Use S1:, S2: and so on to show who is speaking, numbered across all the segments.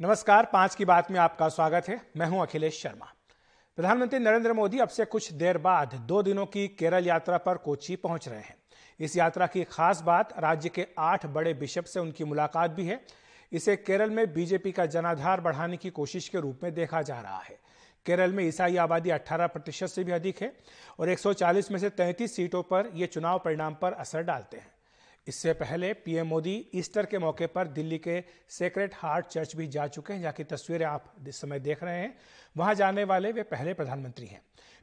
S1: नमस्कार, पाँच की बात में आपका स्वागत है। मैं हूँ अखिलेश शर्मा। प्रधानमंत्री नरेंद्र मोदी अब से कुछ देर बाद दो दिनों की केरल यात्रा पर कोची पहुँच रहे हैं। इस यात्रा की खास बात राज्य के आठ बड़े बिशप से उनकी मुलाकात भी है। इसे केरल में बीजेपी का जनाधार बढ़ाने की कोशिश के रूप में देखा जा रहा है। केरल में ईसाई आबादी 18 प्रतिशत से भी अधिक है और 140 में से 33 सीटों पर यह चुनाव परिणाम पर असर डालते हैं। इससे पहले पीएम मोदी ईस्टर के मौके पर दिल्ली के सेक्रेट हार्ट चर्च भी जा चुके हैं, जहाँ की तस्वीरें आप इस समय देख रहे हैं। वहाँ जाने वाले वे पहले प्रधानमंत्री हैं।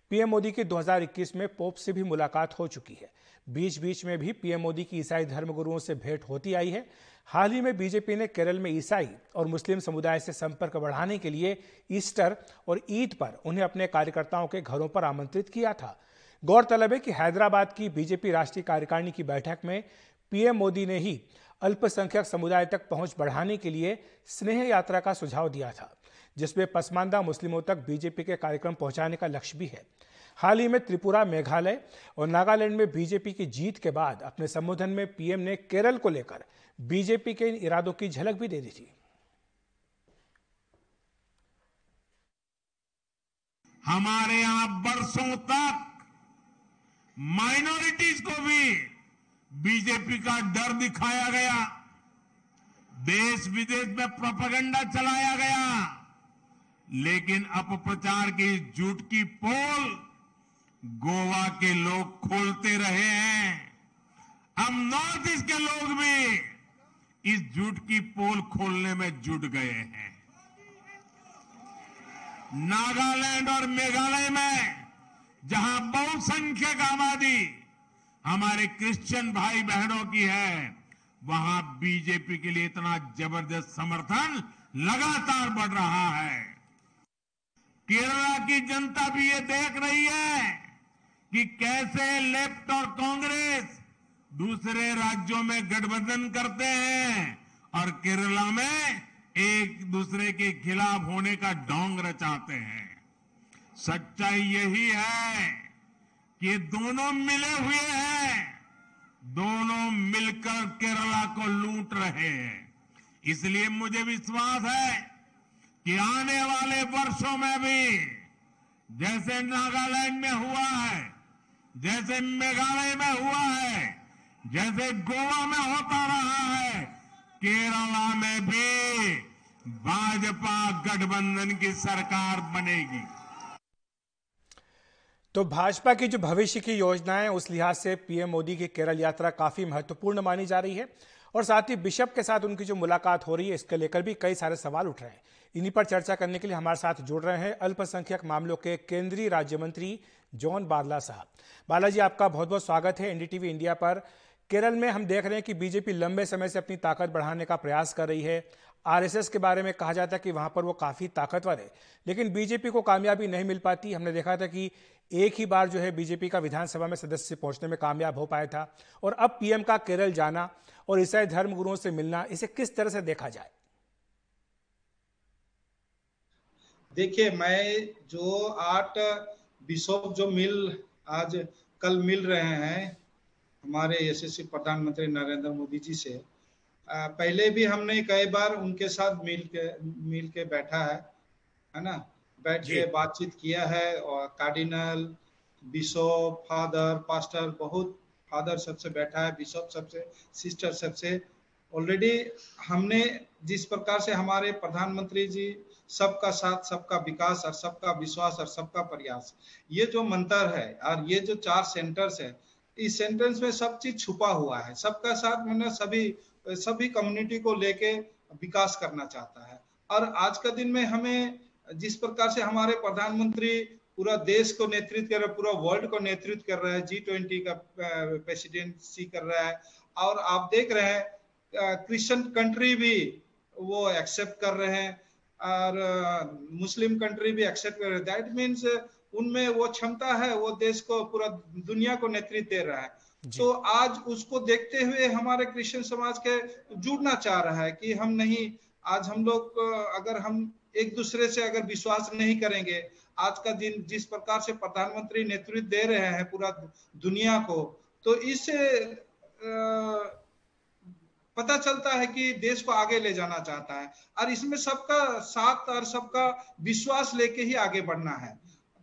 S1: पीएम मोदी की 2021 में पोप से भी मुलाकात हो चुकी है। बीच बीच में भी पीएम मोदी की ईसाई धर्मगुरुओं से भेंट होती आई है। हाल ही में बीजेपी ने केरल में ईसाई और मुस्लिम समुदाय से संपर्क बढ़ाने के लिए ईस्टर और ईद पर उन्हें अपने कार्यकर्ताओं के घरों पर आमंत्रित किया था। गौरतलब है कि हैदराबाद की बीजेपी राष्ट्रीय कार्यकारिणी की बैठक में पीएम मोदी ने ही अल्पसंख्यक समुदाय तक पहुँच बढ़ाने के लिए स्नेह यात्रा का सुझाव दिया था, जिसमें पसमानदा मुस्लिमों तक बीजेपी के कार्यक्रम पहुँचाने का लक्ष्य भी है। हाल ही में त्रिपुरा मेघालय और नागालैंड में बीजेपी की जीत के बाद अपने संबोधन में पीएम ने केरल को लेकर बीजेपी के इन इरादों की झलक भी दे दी थी।
S2: हमारे यहाँ बरसों तक माइनॉरिटीज को भी बीजेपी का डर दिखाया गया। देश विदेश में प्रोपेगेंडा चलाया गया। लेकिन अपप्रचार की झूठ की पोल गोवा के लोग खोलते रहे हैं। हम नॉर्थ ईस्ट के लोग भी इस झूठ की पोल खोलने में जुट गए हैं। नागालैंड और मेघालय में, जहाँ बहुसंख्यक आबादी हमारे क्रिश्चियन भाई बहनों की है। वहाँ बीजेपी के लिए इतना ज़बरदस्त समर्थन लगातार बढ़ रहा है। केरला की जनता भी ये देख रही है कि कैसे लेफ़्ट और कांग्रेस दूसरे राज्यों में गठबंधन करते हैं और केरला में एक दूसरे के खिलाफ होने का ढोंग रचाते हैं। सच्चाई यही है कि दोनों मिले हुए हैं। दोनों मिलकर केरला को लूट रहे हैं। इसलिए मुझे विश्वास है कि आने वाले वर्षों में भी जैसे नागालैंड में हुआ है, जैसे मेघालय में हुआ है, जैसे गोवा में होता रहा है, केरला में भी भाजपा गठबंधन की सरकार बनेगी।
S1: तो भाजपा की जो भविष्य की योजनाएँ, उस लिहाज से पीएम मोदी की केरल यात्रा काफ़ी महत्वपूर्ण मानी जा रही है। और साथ ही बिशप के साथ उनकी जो मुलाकात हो रही है, इसके लेकर भी कई सारे सवाल उठ रहे हैं। इन्हीं पर चर्चा करने के लिए हमारे साथ जुड़ रहे हैं अल्पसंख्यक मामलों के केंद्रीय राज्य मंत्री जॉन बारला साहब। बालाजी आपका बहुत बहुत स्वागत है एनडीटीवी इंडिया पर। केरल में हम देख रहे हैं कि बीजेपी लंबे समय से अपनी ताकत बढ़ाने का प्रयास कर रही है। आरएसएस के बारे में कहा जाता है कि वहाँ पर वो काफ़ी ताकतवर है, लेकिन बीजेपी को कामयाबी नहीं मिल पाती। हमने देखा था कि एक ही बार जो है बीजेपी का विधानसभा में सदस्य पहुँचने में कामयाब हो पाया था, और अब पीएम का केरल जाना और ईसाई धर्म गुरुओं से मिलना, इसे किस तरह से देखा जाए?
S3: देखिए, मैं जो आठ बिशप जो मिल, आज कल मिल रहे हैं, हमारे यशस्वी प्रधानमंत्री नरेंद्र मोदी जी से पहले भी हमने कई बार उनके साथ मिल के मिल के बैठा है है ना? बैठ के बातचीत किया है और कार्डिनल बिशप फादर पास्टर बहुत फादर सबसे बैठा है बिशप सबसे सिस्टर सबसे। ऑलरेडी हमने जिस प्रकार से हमारे प्रधानमंत्री जी सबका साथ सबका विकास और सबका विश्वास और सबका प्रयास ये जो मंत्र है और ये जो चार सेंटर्स है इस सेंटेंस में सब चीज़ छुपा हुआ है। सबका साथ मैंने सभी सभी कम्युनिटी को लेके विकास करना चाहता है। और आज का दिन में हमें जिस प्रकार से हमारे प्रधानमंत्री पूरा देश को नेतृत्व कर रहे हैं, पूरा वर्ल्ड को नेतृत्व कर रहा है जी ट्वेंटी का प्रेसिडेंसी कर रहा है, और आप देख रहे हैं क्रिश्चियन कंट्री भी वो एक्सेप्ट कर रहे हैं, और मुस्लिम कंट्री भी एक्सेप्ट कर रहे हैं। दैट मीन्स उनमें वो क्षमता है, वो देश को, पूरा दुनिया को नेतृत्व दे रहा है। तो आज उसको देखते हुए हमारे क्रिश्चियन समाज के जुड़ना चाह रहा है कि हम नहीं आज हम लोग अगर हम एक दूसरे से अगर विश्वास नहीं करेंगे आज का दिन जिस प्रकार से प्रधानमंत्री नेतृत्व दे रहे हैं पूरा दुनिया को तो इससे पता चलता है कि देश को आगे ले जाना चाहता है। और इसमें सबका साथ और सबका विश्वास लेके ही आगे बढ़ना है।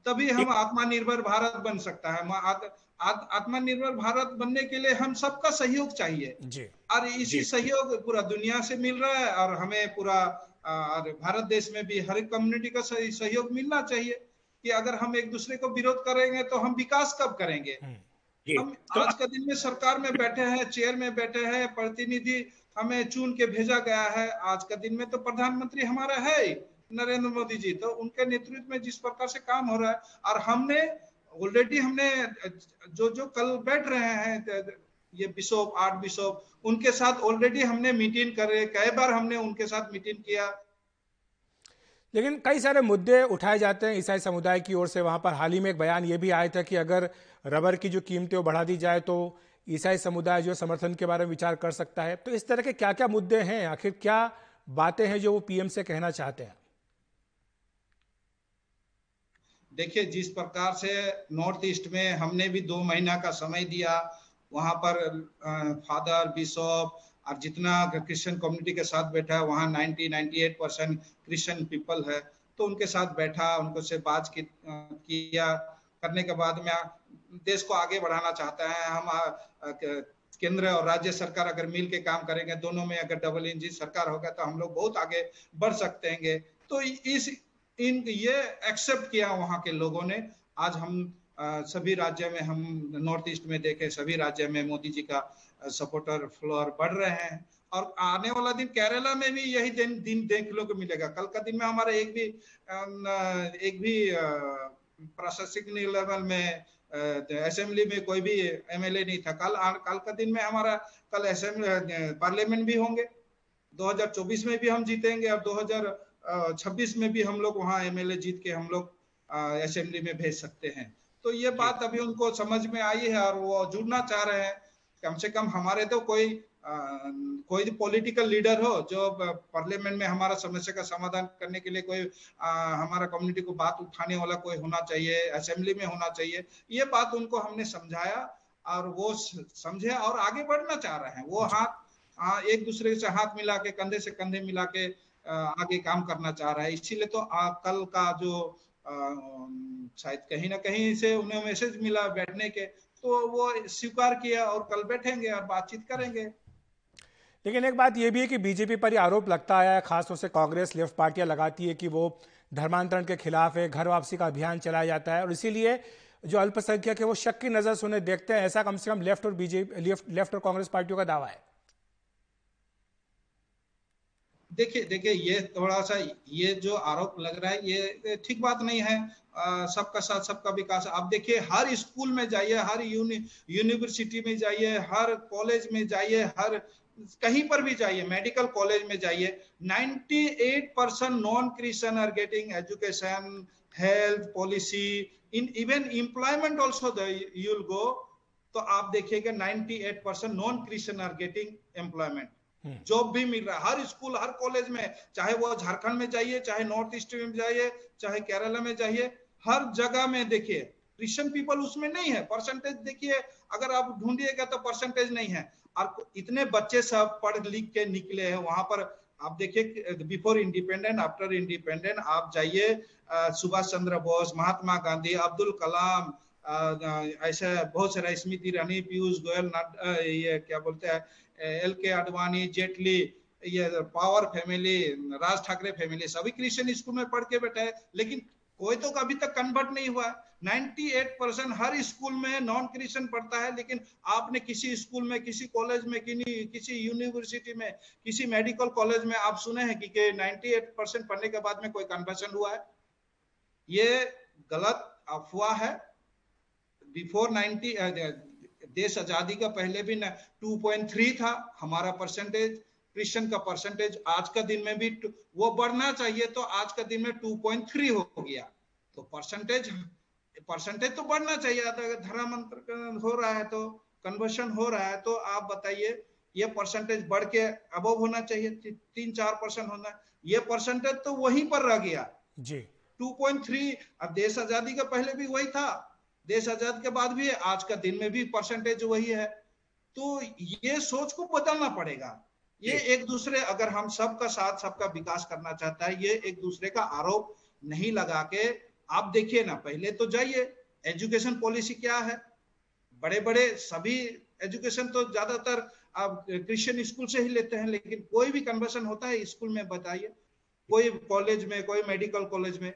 S3: तभी हम आत्मनिर्भर भारत बन सकता है। आत्मनिर्भर भारत बनने के लिए हम सबका सहयोग चाहिए। जी। और इसी सहयोग पूरा दुनिया से मिल रहा है और हमें पूरा और भारत देश में भी हर एक कम्युनिटी का सहयोग मिलना चाहिए कि अगर हम एक दूसरे को विरोध करेंगे तो हम विकास कब करेंगे? हम्म। हम तो आज का दिन में सरकार में बैठे हैं चेयर में बैठे हैं प्रतिनिधि हमें चुन के भेजा गया है। आज का दिन में तो प्रधानमंत्री हमारा है नरेंद्र मोदी जी। तो उनके नेतृत्व में जिस प्रकार से काम हो रहा है और हमने ऑलरेडी हमने, जो जो कल बैठ रहे हैं ये बिशोप, आठ बिशोप, उनके साथ ऑलरेडी हमने मीटिंग करे, कई बार हमने उनके साथ मीटिंग किया।
S1: लेकिन कई सारे मुद्दे उठाए जाते हैं ईसाई समुदाय की ओर से। वहाँ पर हाल ही में एक बयान ये भी आया था कि अगर रबर की जो कीमतें बढ़ा दी जाए तो ईसाई समुदाय जो समर्थन के बारे में विचार कर सकता है। तो इस तरह के क्या क्या मुद्दे हैं? आखिर क्या बातें हैं जो वो पीएम से कहना चाहते हैं?
S3: देखिए जिस प्रकार से नॉर्थ ईस्ट में हमने भी दो महीना का समय दिया वहाँ पर फादर बिशप और जितना क्रिश्चियन कम्युनिटी के साथ बैठा है वहाँ 90 98 परसेंट क्रिश्चियन पीपल है। तो उनके साथ बैठा उनको से बात की, किया। करने के बाद में देश को आगे बढ़ाना चाहता है। हम केंद्र और राज्य सरकार अगर मिल के काम करेंगे दोनों में अगर डबल इंजिन सरकार होगा तो हम लोग बहुत आगे बढ़ सकते हैं। तो इस इन ये एक्सेप्ट किया वहाँ के लोगों ने। आज हम आ, सभी राज्य में हम नॉर्थ ईस्ट में देखे सभी राज्य में मोदी जी का सपोर्टर फ्लोर बढ़ रहे हैं। और आने वाला दिन केरला में भी यही दिन दिन देखने को मिलेगा। कल का दिन में हमारा एक भी एक भी प्रशासनिक लेवल में असेंबली में कोई भी एमएलए नहीं था। कल कल का दिन में हमारा कल असेंबली पार्लियामेंट भी होंगे। 2024 में भी हम जीतेंगे और 2026 में भी हम लोग वहाँ एमएलए जीत के हम लोग असेंबली में भेज सकते हैं। तो ये बात अभी उनको समझ में आई है और वो जुड़ना चाह रहे हैं। कम से कम हमारे तो कोई आ, कोई पॉलिटिकल लीडर हो जो पार्लियामेंट में हमारा समस्या का समाधान करने के लिए कोई आ, हमारा कम्युनिटी को बात उठाने वाला कोई होना चाहिए असेंबली में होना चाहिए ये बात उनको हमने समझाया और वो समझे और आगे बढ़ना चाह रहे हैं। वो हाथ आ, एक दूसरे से हाथ मिला के कंधे से कंधे मिला के आगे काम करना चाह रहा है। इसीलिए तो आ, कल का जो शायद कहीं ना कहीं से उन्हें मैसेज मिला बैठने के तो वो स्वीकार किया और कल बैठेंगे और बातचीत करेंगे।
S1: लेकिन एक बात यह भी है कि बीजेपी पर आरोप लगता है खासतौर से कांग्रेस लेफ़्ट पार्टियाँ लगाती है कि वो धर्मांतरण के खिलाफ है घर वापसी का अभियान चलाया जाता है। और इसीलिए जो अल्पसंख्यक है वो शक की नज़र से उन्हें देखते हैं। ऐसा कम से कम लेफ़्ट और बीजेपी लेफ़्ट, लेफ़्ट और कांग्रेस पार्टियों का दावा है।
S3: देखिए देखिए, ये थोड़ा सा ये जो आरोप लग रहा है, ये ठीक बात नहीं है। सबका साथ, सबका विकास। आप देखिए, हर स्कूल में जाइए, हर यूनि, यूनिवर्सिटी में जाइए, हर कॉलेज में जाइए, हर कहीं पर भी जाइए, मेडिकल कॉलेज में जाइए 98 percent non Christian are getting education health policy in even employment also you'll go तो आप देखिएगा 98 percent non Christian are getting employment job भी मिल रहा है, हर स्कूल, हर कॉलेज में, चाहे वो झारखंड में जाइए, चाहे नॉर्थ ईस्ट में जाइए, चाहे केरला में जाइए, हर जगह में देखिए क्रिश्चियन पीपल उसमें नहीं है परसेंटेज देखिए, अगर आप ढूंढिएगा तो परसेंटेज नहीं है। और इतने बच्चे सब पढ़ लिख के निकले हैं, वहाँ पर आप देखिए बिफोर इंडिपेंडेंट आफ्टर इंडिपेंडेंट आप जाइए सुभाष चंद्र बोस, महात्मा गांधी, अब्दुल कलाम ऐसे बहुत सारा स्मृति ईरानी पीयूष गोयल ये क्या बोलते हैं एल के अडवाणी जेटली ये power family Raj Thackeray family सभी क्रिश्चियन स्कूल में पढ़ के बैठे हैं लेकिन कोई तो अभी तक कन्वर्ट नहीं हुआ 98 परसेंट हर स्कूल में नॉन क्रिश्चियन पढ़ता है लेकिन आपने किसी स्कूल में किसी कॉलेज में किसी यूनिवर्सिटी में किसी मेडिकल कॉलेज में आप सुने हैं कि, कि 98 परसेंट पढ़ने के बाद में कोई कन्वर्शन हुआ है? ये गलत अफवाह है। बिफोर 90 देश आज़ादी का पहले भी ना 2.3 था हमारा परसेंटेज क्रिश्चियन का परसेंटेज आज का दिन में भी वो बढ़ना चाहिए तो आज का दिन में 2.3 हो गया। तो परसेंटेज परसेंटेज तो बढ़ना चाहिए अगर धर्मांतर हो रहा है तो कन्वर्शन हो रहा है तो आप बताइए ये परसेंटेज बढ़ के अबव होना चाहिए तीन चार परसेंट होना ये परसेंटेज तो वहीं पर रह गया। जी। 2.3 अब देश आज़ादी का पहले भी वही था देश आज़ाद के बाद भी आज का दिन में भी परसेंटेज वही है। तो ये सोच को बदलना पड़ेगा। ये एक दूसरे अगर हम सबका साथ सबका विकास करना चाहता है ये एक दूसरे का आरोप नहीं लगा के आप देखिए ना पहले तो जाइए एजुकेशन पॉलिसी क्या है? बड़े बड़े सभी एजुकेशन तो ज़्यादातर आप क्रिश्चियन स्कूल से ही लेते हैं लेकिन कोई भी कन्वर्सन होता है स्कूल में बताइए। कोई कॉलेज में कोई मेडिकल कॉलेज में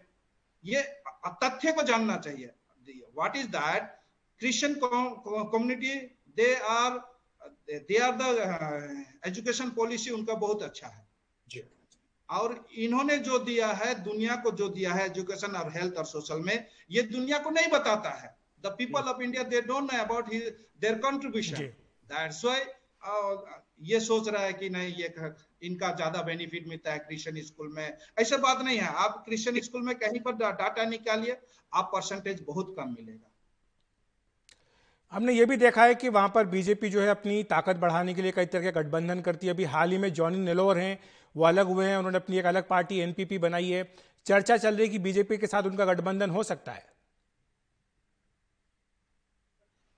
S3: ये तथ्य को जानना चाहिए। What is that Christian community they are they are the education policy उनका बहुत अच्छा है। और इन्होंने जो दिया है दुनिया को जो दिया है एजुकेशन और हेल्थ और सोशल में ये दुनिया को नहीं बताता है। The people of India they don't know about their contribution that's why ये सोच रहा है कि नहीं, ये इनका ज़्यादा बेनिफिट मिलता है क्रिश्चियन स्कूल में। ऐसा बात नहीं है। आप क्रिश्चियन स्कूल में कहीं पर डाटा निकालिए, आप परसेंटेज बहुत कम मिलेगा।
S1: हमने ये भी देखा है कि वहाँ पर बीजेपी जो है अपनी ताकत बढ़ाने के लिए कई तरह के गठबंधन करती है। अभी हाल ही में जॉनी नेलोर हैं, वो अलग हुए हैं, उन्होंने अपनी एक अलग पार्टी एनपीपी बनाई है। चर्चा चल रही है कि बीजेपी के साथ उनका गठबंधन हो सकता है।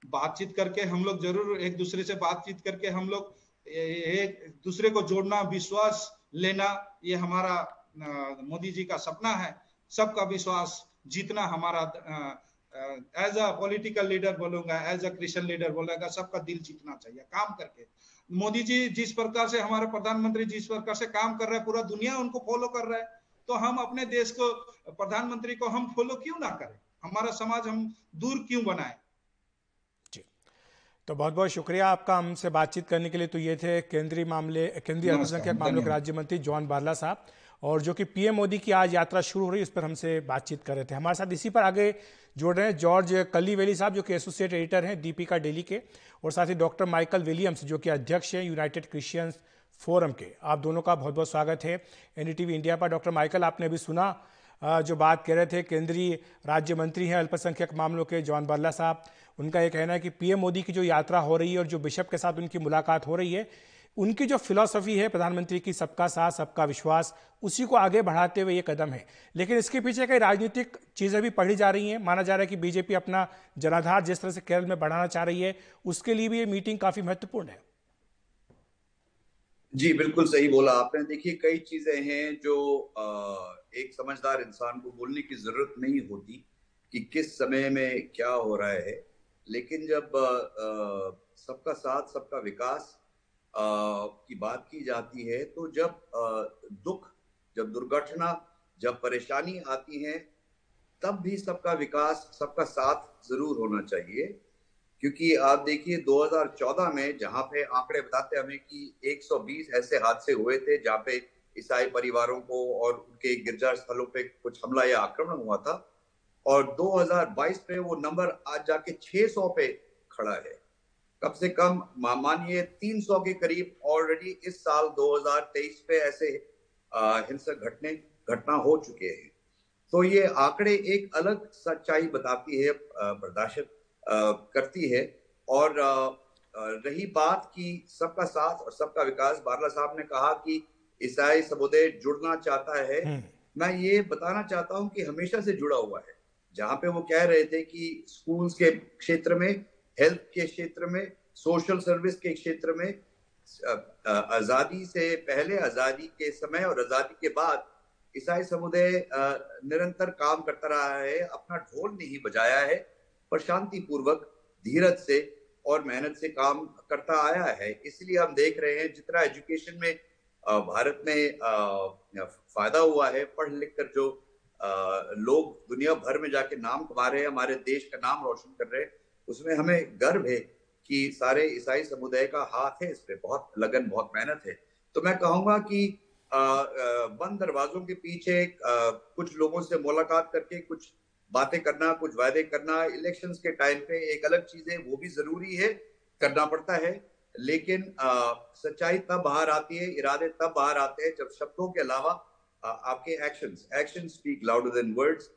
S3: बातचीत करके हम लोग ज़रूर एक दूसरे से बातचीत करके हम लोग एक दूसरे को जोड़ना, विश्वास लेना, ये हमारा मोदी जी का सपना है। सबका विश्वास जीतना हमारा एज अ पॉलिटिकल लीडर बोलूँगा एज अ क्रिश्चियन लीडर बोलूँगा, सबका दिल जीतना चाहिए, काम करके। मोदी जी जिस प्रकार से हमारे प्रधानमंत्री जिस प्रकार से काम कर रहे हैं, पूरा दुनिया उनको फॉलो कर रहा है तो हम अपने देश को, प्रधानमंत्री को हम फॉलो क्यों ना करें? हमारा समाज हम दूर क्यों बनाए?
S1: तो बहुत बहुत शुक्रिया आपका हमसे बातचीत करने के लिए। तो ये थे केंद्रीय मामले केंद्रीय अल्पसंख्यक मामलों के राज्य मंत्री जॉन बारला साहब और जो कि पीएम मोदी की आज यात्रा शुरू हो रही है उस पर हमसे बातचीत कर रहे थे। हमारे साथ इसी पर आगे जोड़ रहे हैं जॉर्ज कली वेली साहब जो कि एसोसिएट एडिटर हैं दीपिका डेली के और साथ ही डॉक्टर माइकल विलियम्स जो कि अध्यक्ष हैं यूनाइटेड क्रिश्चियंस फोरम के। आप दोनों का बहुत बहुत स्वागत है। एनडीटीवी इंडिया पर डॉक्टर माइकल आपने अभी सुना जो बात कह रहे थे केंद्रीय राज्य मंत्री हैं अल्पसंख्यक मामलों के जॉन बर्ला साहब, उनका यह कहना है कि पीएम मोदी की जो यात्रा हो रही है और जो बिशप के साथ उनकी मुलाकात हो रही है, उनकी जो फिलॉसफी है प्रधानमंत्री की, सबका साथ, सबका विश्वास, उसी को आगे बढ़ाते हुए ये कदम है। लेकिन इसके पीछे कई राजनीतिक चीज़ें भी पढ़ी जा रही हैं। माना जा रहा है कि बीजेपी अपना जनाधार जिस तरह से केरल में बढ़ाना चाह रही है, उसके लिए भी ये मीटिंग काफ़ी महत्वपूर्ण है।
S4: जी, बिल्कुल सही बोला आपने। देखिए, कई चीज़ें हैं जो एक समझदार इंसान को बोलने की ज़रूरत नहीं होती कि किस समय में क्या हो रहा है। लेकिन जब सबका साथ, सबका विकास की बात की जाती है तो जब दुख, जब दुर्घटना, जब परेशानी आती है, तब भी सबका विकास, सबका साथ ज़रूर होना चाहिए। क्योंकि आप देखिए 2014 में जहाँ पे आंकड़े बताते हमें कि 120 ऐसे हादसे हुए थे जहाँ पे ईसाई परिवारों को और उनके गिरजा स्थलों पे कुछ हमला या आक्रमण हुआ था। और 2022 पे वो नंबर आज जाके 600 पे खड़ा है। कम से कम मानिए 300 के करीब ऑलरेडी इस साल 2023 पे ऐसे हिंसक घटने, घटना हो चुके हैं। तो ये आंकड़े एक अलग सच्चाई बताती है प्रदर्शित करती है। और रही बात की सबका साथ और सबका विकास बारला साहब ने कहा कि ईसाई समुदाय जुड़ना चाहता है। हम्म। मैं ये बताना चाहता हूँ कि हमेशा से जुड़ा हुआ है। जहाँ पे वो कह रहे थे कि स्कूल्स के क्षेत्र में हेल्थ के क्षेत्र में सोशल सर्विस के क्षेत्र में आज़ादी से पहले आज़ादी के समय और आज़ादी के बाद ईसाई समुदाय निरंतर काम करता रहा है अपना ढोल नहीं बजाया है। पर शांति पूर्वक धीरज से और मेहनत से काम करता आया है। इसलिए हम देख रहे हैं, जितना एजुकेशन में भारत में फ़ायदा हुआ है पढ़ लिख कर जो लोग दुनिया भर में जाके नाम कमा रहे हैं, हमारे देश का नाम रोशन कर रहे हैं, उसमें हमें गर्व है कि सारे ईसाई समुदाय का हाथ है, इस पे बहुत लगन, बहुत मेहनत है। तो मैं कहूँगा कि बंद दरवाजों के पीछे कुछ लोगों से मुलाकात करके, कुछ बातें करना कुछ वायदे करना इलेक्शन के टाइम पे एक अलग चीज़ है वो भी ज़रूरी है करना पड़ता है। लेकिन सच्चाई तब बाहर आती है इरादे तब बाहर आते हैं जब शब्दों के अलावा आपके actions action speak louder than words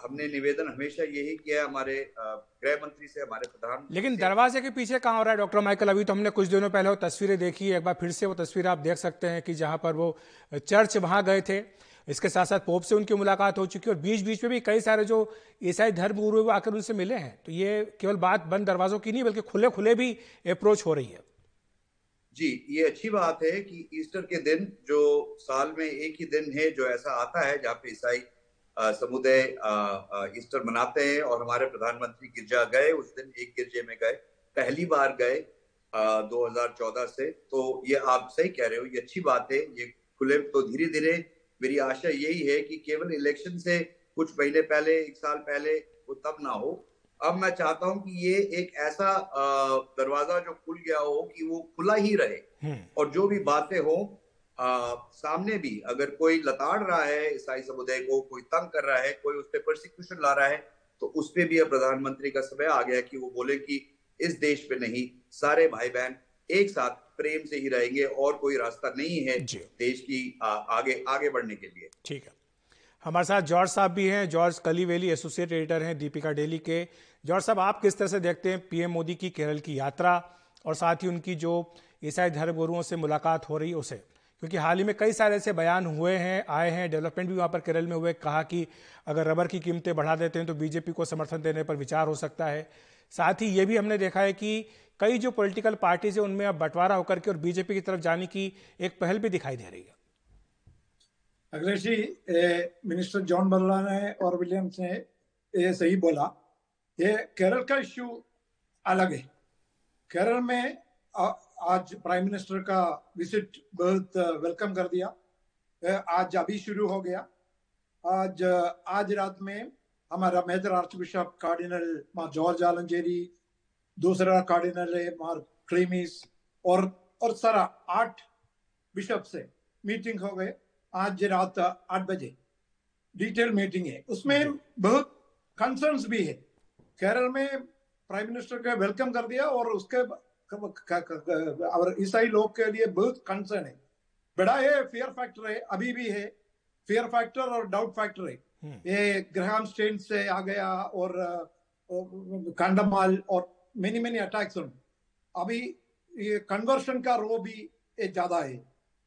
S4: हमने निवेदन हमेशा यही किया हमारे गृह मंत्री से हमारे प्रधान
S1: लेकिन दरवाजे के पीछे कहाँ हो रहा है डॉक्टर माइकल? अभी तो हमने कुछ दिनों पहले वो तस्वीरें देखी एक बार फिर से वो तस्वीर आप देख सकते हैं कि जहाँ पर वो चर्च वहाँ गए थे। इसके साथ साथ पोप से उनकी मुलाकात हो चुकी है और बीच बीच में भी कई सारे जो ईसाई धर्म गुरु वो आकर उनसे मिले हैं। तो ये केवल बात बंद दरवाजों की नहीं, बल्कि खुले खुले भी अप्रोच हो रही है।
S4: जी, ये अच्छी बात है कि ईस्टर के दिन जो साल में एक ही दिन है जो ऐसा आता है, जहाँ पे ईसाई समुदाय ईस्टर मनाते हैं और हमारे प्रधानमंत्री गिरजा गए, उस दिन एक गिरजे में गए, पहली बार गए 2014 से। तो ये आप सही कह रहे हो, ये अच्छी बात है, ये खुले तो धीरे धीरे मेरी आशा यही है कि केवल इलेक्शन से कुछ महीने पहले एक साल पहले वो तब ना हो अब मैं चाहता हूँ कि ये एक ऐसा दरवाज़ा जो खुल गया हो कि वो खुला ही रहे हम्म। और जो भी बातें हो आ, सामने भी अगर कोई लताड़ रहा है ईसाई समुदाय को कोई तंग कर रहा है कोई उस पर प्रोसिक्यूशन ला रहा है तो उस पर भी अब प्रधानमंत्री का समय आ गया कि वो बोले कि इस देश पे नहीं सारे भाई बहन एक साथ प्रेम से ही रहेंगे और कोई रास्ता नहीं है देश की आ, आगे आगे बढ़ने के लिए।
S1: ठीक है। हमारे साथ जॉर्ज साहब भी हैं जॉर्ज कलीवेली एसोसिएट एडिटर हैं दीपिका डेली के। जॉर्ज साहब आप किस तरह से देखते हैं पीएम मोदी की केरल की यात्रा और साथ ही उनकी जो ईसाई धर्म गुरुओं से मुलाकात हो रही उसे? क्योंकि हाल ही में कई सारे ऐसे बयान हुए हैं आए हैं डेवलपमेंट भी वहाँ पर केरल में हुए कहा कि अगर रबर की कीमतें बढ़ा देते हैं तो बीजेपी को समर्थन देने पर विचार हो सकता है। साथ ही ये भी हमने देखा है कि कई जो पॉलिटिकल पार्टीज़ है, उनमें अब बंटवारा होकर के और बीजेपी की तरफ़ जाने की एक पहल भी दिखाई दे रही है।
S5: अखिलेश जी मिनिस्टर जॉन बर्ला ने और विलियम्स ने ये सही बोला, ये केरल का इश्यू अलग है। केरल में आज प्राइम मिनिस्टर का विज़िट बहुत वेलकम कर दिया। आज अभी शुरू हो गया। आज आज रात में हमारा major archbishop cardinal George Alencherry दूसरा कार्डिनल है मार क्लेमिस और और सारा आठ बिशप से मीटिंग हो गए। आज रात आठ बजे। डिटेल मीटिंग है। उसमें बहुत कंसर्न्स भी है। केरल में प्राइम मिनिस्टर का वेलकम कर दिया और उसके और ईसाई लोग के लिए बहुत कंसर्न है। बड़ा है फियर फैक्टर है अभी भी है। फियर फैक्टर और डाउट फैक्टर है। हम्म। ये ग्रहाम स्टेन से आ गया और कांडमाल और मेनी मेनी अटैक्स अभी ये कन्वर्शन का रो भी ये ज़्यादा है।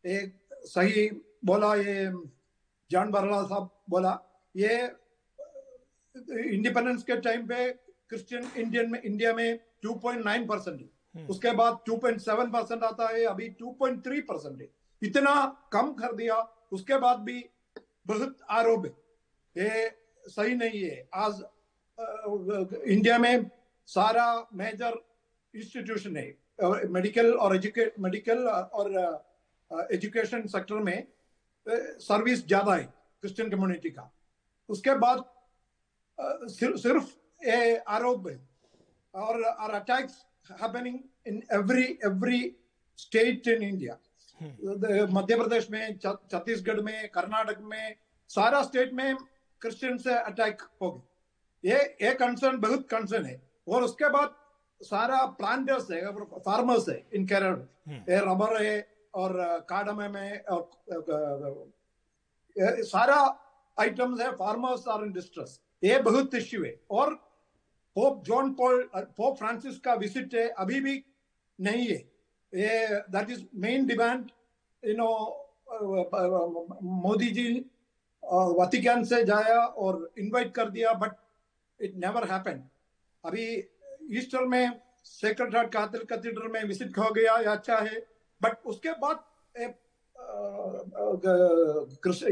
S5: एक सही बोला ये जॉन बरला साहब बोला ये इंडिपेंडेंस के टाइम पे क्रिश्चियन इंडियन में इंडिया में 2.9 परसेंट है। उसके बाद 2.7 परसेंट आता है अभी 2.3 परसेंट है। इतना कम कर दिया उसके बाद भी बहुत आरोप है। ये सही नहीं है। आज इंडिया में सारा मेजर इंस्टीट्यूशन है मेडिकल और एजुकेट मेडिकल और एजुकेशन सेक्टर में सर्विस ज़्यादा है क्रिश्चियन कम्युनिटी का। उसके बाद सिर्फ़ आरोप है और are attacks happening in every every state in India Madhya Pradesh में छत्तीसगढ़ में कर्नाटक में सारा स्टेट में क्रिश्चियन से अटैक हो गए। ये ये कंसर्न बहुत कंसर्न है। और उसके बाद सारा प्लांटर्स है फार्मर्स है इन केरल रबर है और काडमे में और सारा आइटम्स है फार्मर्स आर इन डिस्ट्रेस ये बहुत इश्यू है. और pope John Paul pope Francis का विज़िट है अभी भी नहीं है. ये that is main demand you know Modi ji Vatican से जाया और इनवाइट कर दिया बट इट नेवर हैपन अभी ईस्टर में सेक्रेट हार्ट कैथेड्रल में विज़िट हो गया या अच्छा है। बट उसके बाद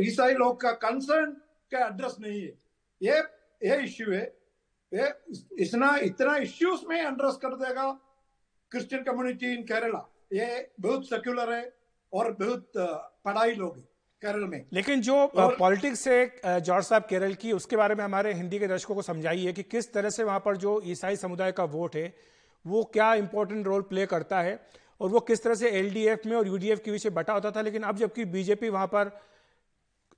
S5: ईसाई लोग का कंसर्न का एड्रेस नहीं है। ये ये इश्यू है। ये इतना इतना इश्यूज़ में एड्रेस कर देगा क्रिश्चियन कम्युनिटी इन केरला ये बहुत सेक्युलर है और बहुत पढ़ाई लोग है। केरल में।
S1: लेकिन जो पॉलिटिक्स है जॉर्ज साहब केरल की उसके बारे में हमारे हिंदी के दर्शकों को समझाइए कि किस तरह से वहाँ पर जो ईसाई समुदाय का वोट है वो क्या इंपॉर्टेंट रोल प्ले करता है और वो किस तरह से एलडीएफ में और यूडीएफ के बीच बटा होता था। लेकिन अब जबकि बीजेपी वहाँ पर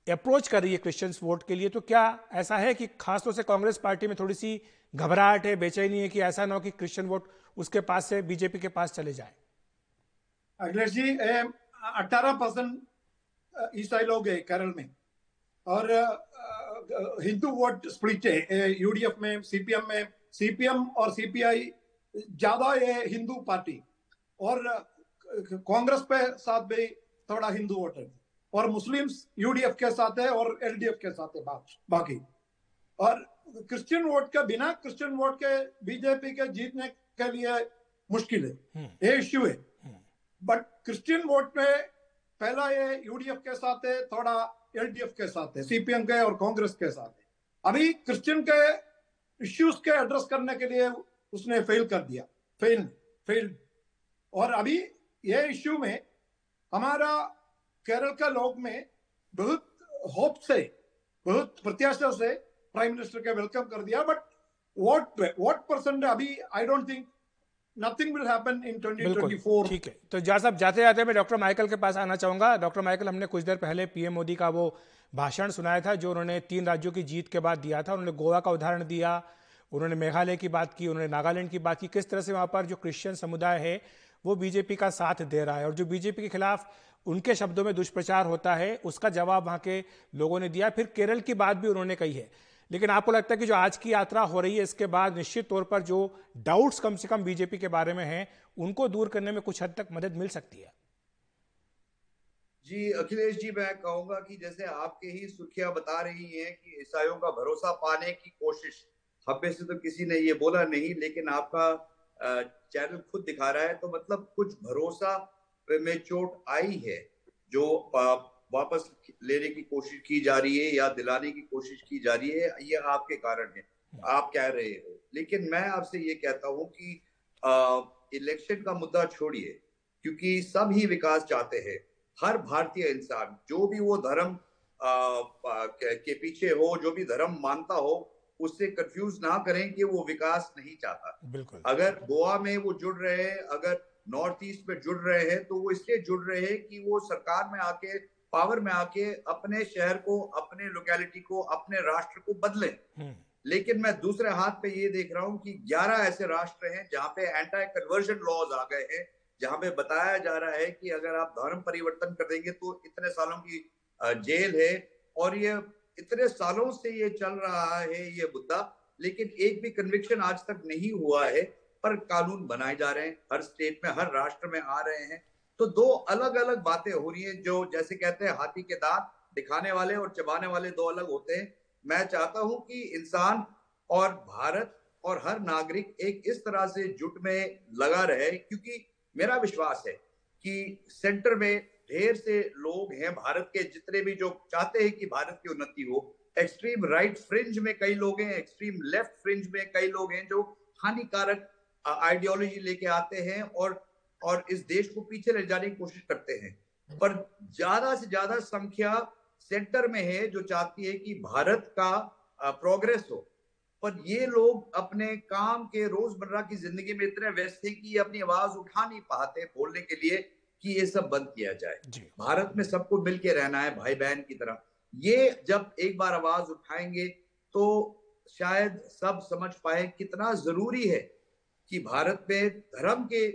S1: अप्रोच कर रही है क्रिश्चियंस वोट के लिए तो क्या ऐसा है कि खासतौर से कांग्रेस पार्टी में थोड़ी सी घबराहट है बेचैनी है कि ऐसा ना हो कि क्रिश्चियन वोट उसके पास से बीजेपी के पास चले जाए?
S5: अखिलेश जी अठारह परसेंट ईसाई लोग है केरल में। और हिंदू वोट स्प्लिट है यूडीएफ में सीपीएम में सीपीएम और सीपीआई ज़्यादा है हिंदू पार्टी और कांग्रेस पे साथ भी थोड़ा हिंदू वोट है। और मुस्लिम्स यूडीएफ के साथ है और एलडीएफ के साथ है बाकी। और क्रिश्चियन वोट के बिना क्रिश्चियन वोट के बीजेपी के जीतने के लिए मुश्किल है। हम्म। ये इश्यू है। बट क्रिश्चियन वोट में पहला ये यूडीएफ के साथ है, थोड़ा एलडीएफ के साथ है सीपीएम के और कांग्रेस के साथ है। अभी क्रिश्चियन के इश्यूज़ के एड्रेस करने के लिए उसने फेल कर दिया। फेल फेल और अभी ये इश्यू में हमारा केरल का लोग में बहुत होप से, बहुत प्रत्याशा से प्राइम मिनिस्टर के वेलकम कर दिया बट वोट वोट परसेंट अभी I don't think nothing will happen in 2024
S1: ठीक है। तो जहाँ साहब जाते जाते मैं डॉक्टर माइकल के पास आना चाहूँगा। डॉक्टर माइकल हमने कुछ देर पहले पीएम मोदी का वो भाषण सुनाया था जो उन्होंने तीन राज्यों की जीत के बाद दिया था। उन्होंने गोवा का उदाहरण दिया उन्होंने मेघालय की बात की उन्होंने नागालैंड की बात की। किस तरह से वहाँ पर जो क्रिश्चियन समुदाय है वो बीजेपी का साथ दे रहा है। और जो बीजेपी के खिलाफ उनके शब्दों में दुष्प्रचार होता है उसका जवाब वहाँ के लोगों ने दिया। फिर केरल की बात भी उन्होंने कही है। लेकिन आपको लगता है कि जो आज की यात्रा हो रही है, इसके बाद निश्चित तौर पर जो डाउट्स कम से कम बीजेपी के बारे में हैं, उनको दूर करने में कुछ हद तक मदद मिल सकती है।
S4: जी, अखिलेश जी, मैं कहूँगा कि जैसे आपके ही सुर्खियाँ बता रही हैं कि ईसाइयों का भरोसा पाने की कोशिश हम से तो किसी ने ये बोला नहीं, लेकिन आपका चैनल खुद दिखा रहा है तो मतलब कुछ भरोसा में चोट आई है, जो वापस लेने की कोशिश की जा रही है या दिलाने की कोशिश की जा रही है ये आपके कारण है। आप कह रहे हो। लेकिन मैं आपसे ये कहता हूँ कि इलेक्शन का मुद्दा छोड़िए क्योंकि सब ही विकास चाहते हैं। हर भारतीय इंसान जो भी वो धर्म आ, के पीछे हो जो भी धर्म मानता हो उससे कंफ्यूज ना करें कि वो विकास नहीं चाहता।
S1: बिल्कुल।
S4: अगर गोवा में वो जुड़ रहे हैं अगर नॉर्थ ईस्ट में जुड़ रहे हैं तो वो इसलिए जुड़ रहे हैं कि वो सरकार में आके पावर में आके अपने शहर को अपने लोकेलिटी को अपने राष्ट्र को बदले। हम्म। लेकिन मैं दूसरे हाथ पे ये देख रहा हूँ कि 11 ऐसे राष्ट्र हैं जहाँ पे एंटी कन्वर्जन लॉज आ गए हैं जहाँ पे बताया जा रहा है कि अगर आप धर्म परिवर्तन कर देंगे तो इतने सालों की जेल है और ये इतने सालों से ये चल रहा है ये मुद्दा लेकिन एक भी कन्विक्शन आज तक नहीं हुआ है पर कानून बनाए जा रहे हैं। हर स्टेट में हर राष्ट्र में आ रहे हैं। तो दो अलग अलग बातें हो रही हैं जो जैसे कहते हैं, हाथी के दांत दिखाने वाले और चबाने वाले दो अलग होते हैं। मैं चाहता हूँ कि इंसान और भारत और हर नागरिक एक इस तरह से जुट में लगा रहे, क्योंकि मेरा विश्वास है कि सेंटर में ढेर से लोग हैं, भारत के जितने भी जो चाहते हैं कि भारत की उन्नति हो। एक्सट्रीम राइट फ्रिंज में कई लोग हैं एक्सट्रीम लेफ़्ट फ्रिंज में कई लोग हैं जो हानिकारक आइडियोलॉजी लेके आते हैं और और इस देश को पीछे ले जाने की कोशिश करते हैं। पर ज़्यादा से ज़्यादा संख्या सेंटर में है जो चाहती है कि भारत का प्रोग्रेस हो। पर ये लोग अपने काम के रोज़मर्रा की ज़िंदगी में इतने व्यस्त हैं कि ये अपनी आवाज़ उठा नहीं पाते बोलने के लिए कि ये सब बंद किया जाए। भारत में सबको मिलके रहना है भाई बहन की तरह। ये जब एक बार आवाज़ उठाएँगे तो शायद सब समझ पाए कितना ज़रूरी है कि भारत में धर्म के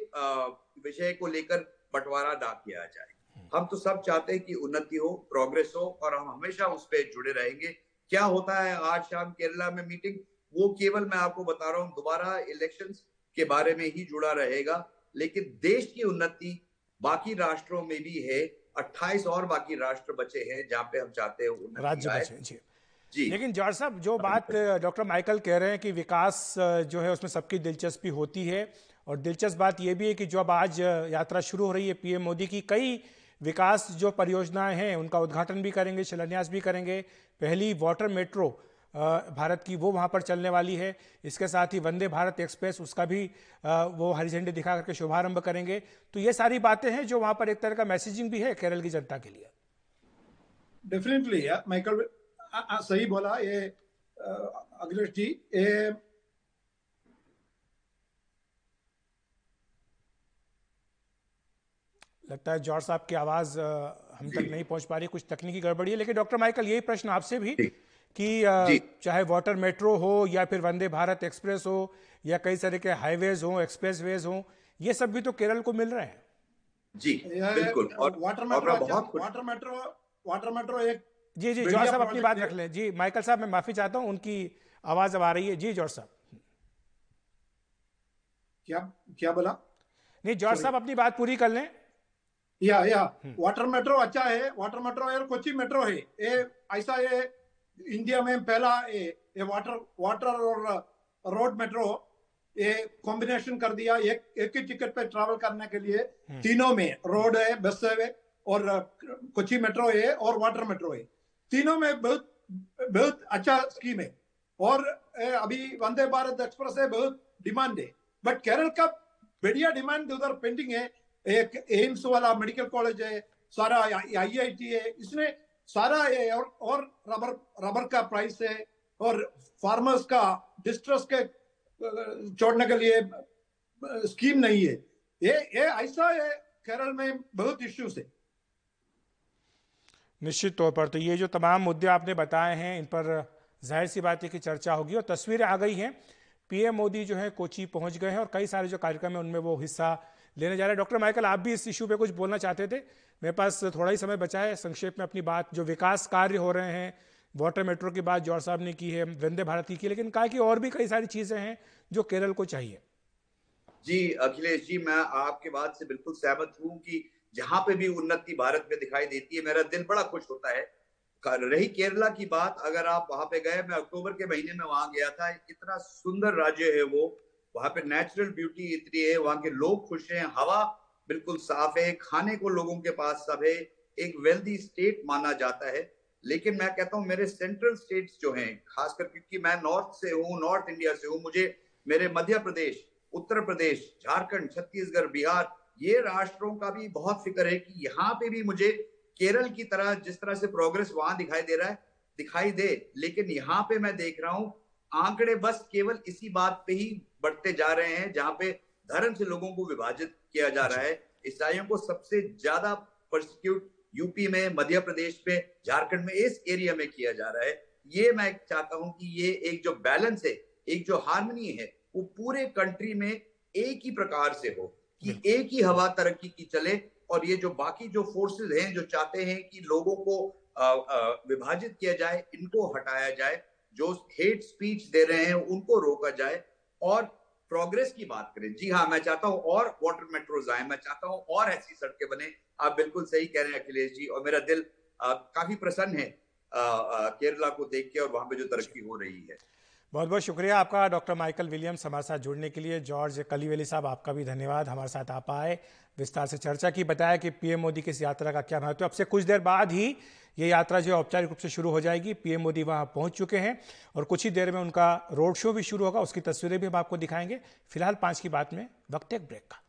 S4: विषय को लेकर बंटवारा ना किया जाए। हम्म। हम तो सब चाहते हैं कि उन्नति हो प्रोग्रेस हो और हम हमेशा उस पर जुड़े रहेंगे। क्या होता है आज शाम केरला में मीटिंग वो केवल मैं आपको बता रहा हूँ दोबारा इलेक्शंस के बारे में ही जुड़ा रहेगा। लेकिन देश की उन्नति बाकी राष्ट्रों में भी है 28 और बाकी राष्ट्र बचे हैं जहाँ पे हम चाहते हैं
S1: राज्य बचे जी। जी। लेकिन जॉर्ज साहब जो बात डॉक्टर माइकल कह रहे हैं कि विकास जो है उसमें सबकी दिलचस्पी होती है। और दिलचस्प बात यह भी है कि जो अब आज यात्रा शुरू हो रही है पीएम मोदी की, कई विकास जो परियोजनाएँ हैं, उनका उद्घाटन भी करेंगे, शिलान्यास भी करेंगे। पहली वाटर मेट्रो भारत की वो वहाँ पर चलने वाली है। इसके साथ ही वंदे भारत एक्सप्रेस, उसका भी वो हरी झंडी दिखा करके शुभारंभ करेंगे। तो ये सारी बातें हैं जो वहाँ पर एक तरह का मैसेजिंग भी है केरल की जनता के लिए।
S5: डेफिनेटली माइकल सही बोला, ये अखिलेश जी, ये
S1: लगता है जॉर्ज साहब की आवाज़ हम तक नहीं पहुँच पा रही कुछ तकनीकी गड़बड़ी है। लेकिन डॉक्टर माइकल यही प्रश्न आपसे भी कि चाहे वाटर मेट्रो हो या फिर वंदे भारत एक्सप्रेस हो या कई तरह के हाईवेज हो एक्सप्रेस वेज हो ये सब भी तो केरल को मिल रहे हैं।
S4: जी बिल्कुल।
S5: और water metro water metro water metro एक
S1: जी जी जॉर्ज साहब अपनी बात रख लें। जी माइकल साहब मैं माफ़ी चाहता हूँ उनकी आवाज़ अब आ रही है। जी जॉर्ज साहब।
S5: क्या क्या बोला?
S1: नहीं जॉर्ज साहब अपनी बात पूरी कर लें।
S5: या या। वाटर मेट्रो अच्छा है वाटर मेट्रो है कोची मेट्रो है। ये ऐसा ये इंडिया में पहला ये, ये वाटर वाटर और रोड मेट्रो ये कॉम्बिनेशन कर दिया एक एक ही टिकट पे ट्रैवल करने के लिए। तीनों में रोड है बस है और कोची मेट्रो है और वाटर मेट्रो है। तीनों में बहुत बहुत अच्छा स्कीम है। और अभी वंदे भारत एक्सप्रेस है बहुत डिमांड है। बट केरल का बढ़िया डिमांड उधर पेंडिंग है। एक एम्स वाला मेडिकल कॉलेज है सारा आईआईटी है इसमें सारा है और, और रबर रबर का प्राइस है और फार्मर्स का डिस्ट्रेस के छोड़ने के लिए स्कीम नहीं है। ये ये ऐसा है केरल में बहुत इश्यूज़ है।
S1: निश्चित तौर पर तो ये जो तमाम मुद्दे आपने बताए हैं इन पर ज़ाहिर सी बात है कि चर्चा होगी और तस्वीरें आ गई हैं। पीएम मोदी जो है कोची पहुँच गए हैं और कई सारे जो कार्यक्रम है उनमें वो हिस्सा लेने जा रहे हैं। डॉक्टर माइकल, आप भी इस इशू पे कुछ बोलना चाहते थे? मेरे पास थोड़ा ही समय बचा है। संक्षेप में अपनी बात, जो विकास कार्य हो रहे हैं, वाटर मेट्रो की बात जौहर साहब ने की है, वंदे भारत की की लेकिन कहा कि और भी कई सारी चीज़ें हैं जो केरल को चाहिए।
S4: जी, अखिलेश जी, मैं आपके बात से बिल्कुल सहमत हूँ कि जहाँ पे भी उन्नति भारत में दिखाई देती है, मेरा दिल बड़ा खुश होता है। रही केरला की बात, अगर आप वहाँ पे गए, मैं अक्टूबर के महीने में वहाँ गया था। इतना सुंदर राज्य है वो वहाँ पे नेचुरल ब्यूटी इतनी है, वहाँ के लोग खुश हैं, हवा बिल्कुल साफ़ है, खाने को लोगों के पास सब है, एक वेल्दी स्टेट माना जाता है। लेकिन मैं कहता हूँ, मेरे सेंट्रल स्टेट्स जो हैं, खासकर क्योंकि मैं नॉर्थ से हूँ नॉर्थ इंडिया से हूँ, मुझे मेरे मध्य प्रदेश, उत्तर प्रदेश, झारखंड, छत्तीसगढ़, बिहार, ये राष्ट्रों का भी बहुत फ़िक्र है कि यहाँ पे भी मुझे केरल की तरह जिस तरह से प्रोग्रेस वहाँ दिखाई दे रहा है, दिखाई दे। लेकिन यहाँ पे मैं देख रहा हूँ आंकड़े बस केवल इसी बात पे ही बढ़ते जा रहे हैं जहाँ पे धर्म से लोगों को विभाजित किया जा रहा है। ईसाइयों को सबसे ज़्यादा प्रोसिक्यूट यूपी में मध्य प्रदेश में झारखंड में इस एरिया में किया जा रहा है। ये मैं चाहता हूँ कि ये एक जो बैलेंस है एक जो हारमोनी है वो पूरे कंट्री में एक ही प्रकार से हो कि एक ही हवा तरक्की की चले और ये जो बाकी जो फोर्सेस हैं जो चाहते हैं कि लोगों को विभाजित किया जाए इनको हटाया जाए जो हेट स्पीच दे रहे हैं उनको रोका जाए और प्रोग्रेस की बात करें। जी हाँ मैं चाहता हूँ और वाटर मेट्रोज आए मैं चाहता हूँ और ऐसी सड़कें बने। आप बिल्कुल सही कह रहे हैं अखिलेश जी और मेरा दिल आ, काफ़ी प्रसन्न है केरला को देख के और वहाँ पे जो तरक्की हो रही है।
S1: बहुत बहुत शुक्रिया आपका, डॉक्टर माइकल विलियम्स, हमारे साथ जुड़ने के लिए। जॉर्ज कलीवेली साहब, आपका भी धन्यवाद। हमारे साथ आप आए, विस्तार से चर्चा की, बताया कि पीएम मोदी की इस यात्रा का क्या महत्व अब से कुछ देर बाद ही ये यात्रा जो औपचारिक रूप से शुरू हो जाएगी। पीएम मोदी वहाँ पहुँच चुके हैं और कुछ ही देर में उनका रोड शो भी शुरू होगा। उसकी तस्वीरें भी हम आपको दिखाएँगे। फ़िलहाल पाँच की बात में वक्त एक ब्रेक का।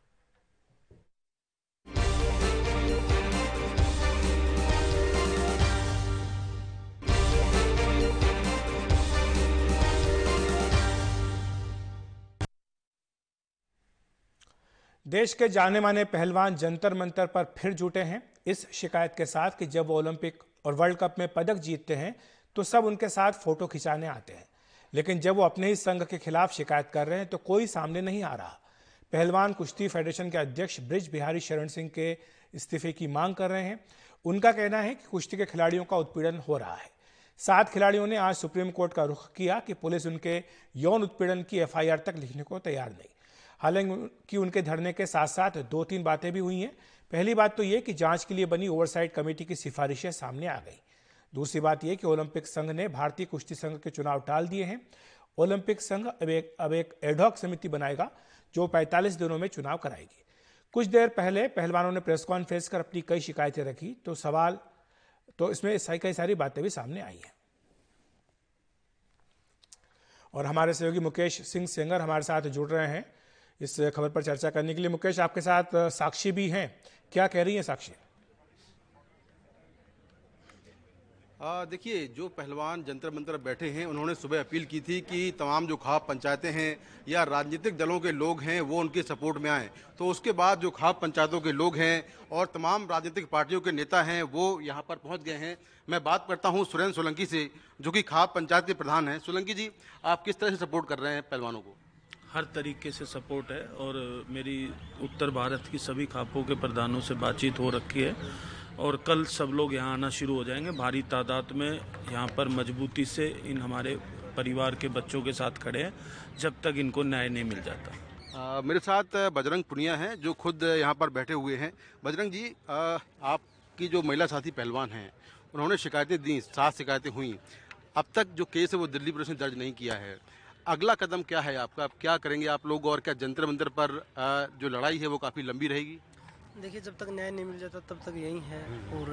S1: देश के जाने माने पहलवान जंतर मंतर पर फिर जुटे हैं। इस शिकायत के साथ कि जब वो ओलंपिक और वर्ल्ड कप में पदक जीतते हैं तो सब उनके साथ फ़ोटो खिंचाने आते हैं। लेकिन जब वो अपने ही संघ के खिलाफ शिकायत कर रहे हैं तो कोई सामने नहीं आ रहा। पहलवान कुश्ती फेडरेशन के अध्यक्ष ब्रिज बिहारी शरण सिंह के इस्तीफे की मांग कर रहे हैं। उनका कहना है कि कुश्ती के खिलाड़ियों का उत्पीड़न हो रहा है। सात खिलाड़ियों ने आज सुप्रीम कोर्ट का रुख किया कि पुलिस उनके यौन उत्पीड़न की एफआईआर तक लिखने को तैयार नहीं। हालाँकि उनके धरने के साथ साथ दो तीन बातें भी हुई हैं। पहली बात तो ये कि जाँच के लिए बनी ओवरसाइट कमेटी की सिफारिशें सामने आ गई। दूसरी बात यह कि ओलंपिक संघ ने भारतीय कुश्ती संघ के चुनाव टाल दिए हैं। ओलंपिक संघ अब एक अब एक एडहॉक समिति बनाएगा, जो 45 दिनों में चुनाव कराएगी। कुछ देर पहले पहलवानों ने प्रेस कॉन्फ्रेंस कर अपनी कई शिकायतें रखी तो सवाल तो इसमें कई सारी बातें भी सामने आई हैं। और हमारे सहयोगी मुकेश सिंह सेंगर हमारे साथ जुड़ रहे हैं। इस खबर पर चर्चा करने के लिए मुकेश, आपके साथ साक्षी भी हैं। क्या कह रही हैं साक्षी?
S6: देखिए, जो पहलवान जंतर मंतर बैठे हैं, उन्होंने सुबह अपील की थी कि तमाम जो खाप पंचायतें हैं या राजनीतिक दलों के लोग हैं, वो उनके सपोर्ट में आए। तो उसके बाद जो खाप पंचायतों के लोग हैं और तमाम राजनीतिक पार्टियों के नेता हैं, वो यहाँ पर पहुँच गए हैं। मैं बात करता हूँ सुरेंद्र सोलंकी से, जो कि खाप पंचायत के प्रधान हैं। सोलंकी जी, आप किस तरह से सपोर्ट कर रहे हैं पहलवानों को?
S7: हर तरीके से सपोर्ट है और मेरी उत्तर भारत की सभी खापों के प्रधानों से बातचीत हो रखी है। और कल सब लोग यहाँ आना शुरू हो जाएँगे। भारी तादाद में यहाँ पर मजबूती से इन हमारे परिवार के बच्चों के साथ खड़े हैं जब तक इनको न्याय नहीं मिल जाता।
S6: आ, मेरे साथ बजरंग पुनिया हैं जो खुद यहाँ पर बैठे हुए हैं। बजरंग जी आ, आपकी जो महिला साथी पहलवान हैं उन्होंने शिकायतें दी सात शिकायतें हुई। अब तक जो केस है वो दिल्ली पुलिस ने दर्ज नहीं किया है। अगला कदम क्या है आपका? आप क्या करेंगे आप लोग और क्या जंतर मंतर पर जो लड़ाई है वो काफ़ी लंबी रहेगी?
S8: देखिए जब तक न्याय नहीं मिल जाता तब तक यही है। और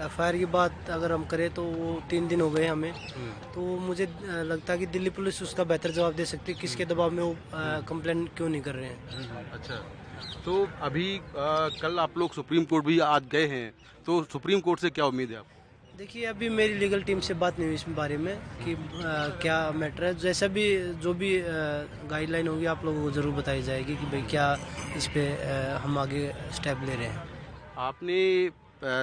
S8: एफआईआर की बात अगर हम करें तो वो तीन दिन हो गए हमें। तो मुझे लगता है कि दिल्ली पुलिस उसका बेहतर जवाब दे सकती है किसके दबाव में वो कंप्लेन क्यों नहीं कर रहे हैं।
S6: अच्छा। तो अभी अ, कल आप लोग सुप्रीम कोर्ट भी आज गए हैं। तो सुप्रीम कोर्ट से क्या उम्मीद है आपको
S8: देखिए अभी मेरी लीगल टीम से बात नहीं हुई इस बारे में कि आ, क्या मैटर है। जैसा भी जो भी गाइडलाइन होगी आप लोगों को ज़रूर बताई जाएगी कि भाई क्या इस पर हम आगे स्टेप ले रहे हैं।
S6: आपने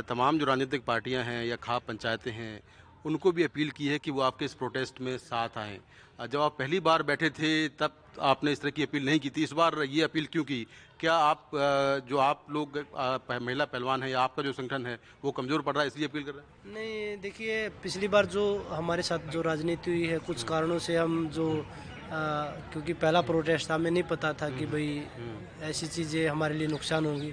S6: तमाम जो राजनीतिक पार्टियाँ हैं या खाप पंचायतें हैं उनको भी अपील की है कि वो आपके इस प्रोटेस्ट में साथ आएँ। जब आप पहली बार बैठे थे तब आपने इस तरह की अपील नहीं की थी। इस बार ये अपील क्यों की? क्या आप जो आप लोग महिला पहलवान है या आपका जो संगठन है वो कमज़ोर पड़ रहा है इसलिए अपील कर रहे हैं?
S8: नहीं देखिए पिछली बार जो हमारे साथ जो राजनीति हुई है कुछ कारणों से हम जो आ, क्योंकि पहला प्रोटेस्ट था हमें नहीं पता था कि भाई ऐसी चीज़ें हमारे लिए नुकसान होंगी।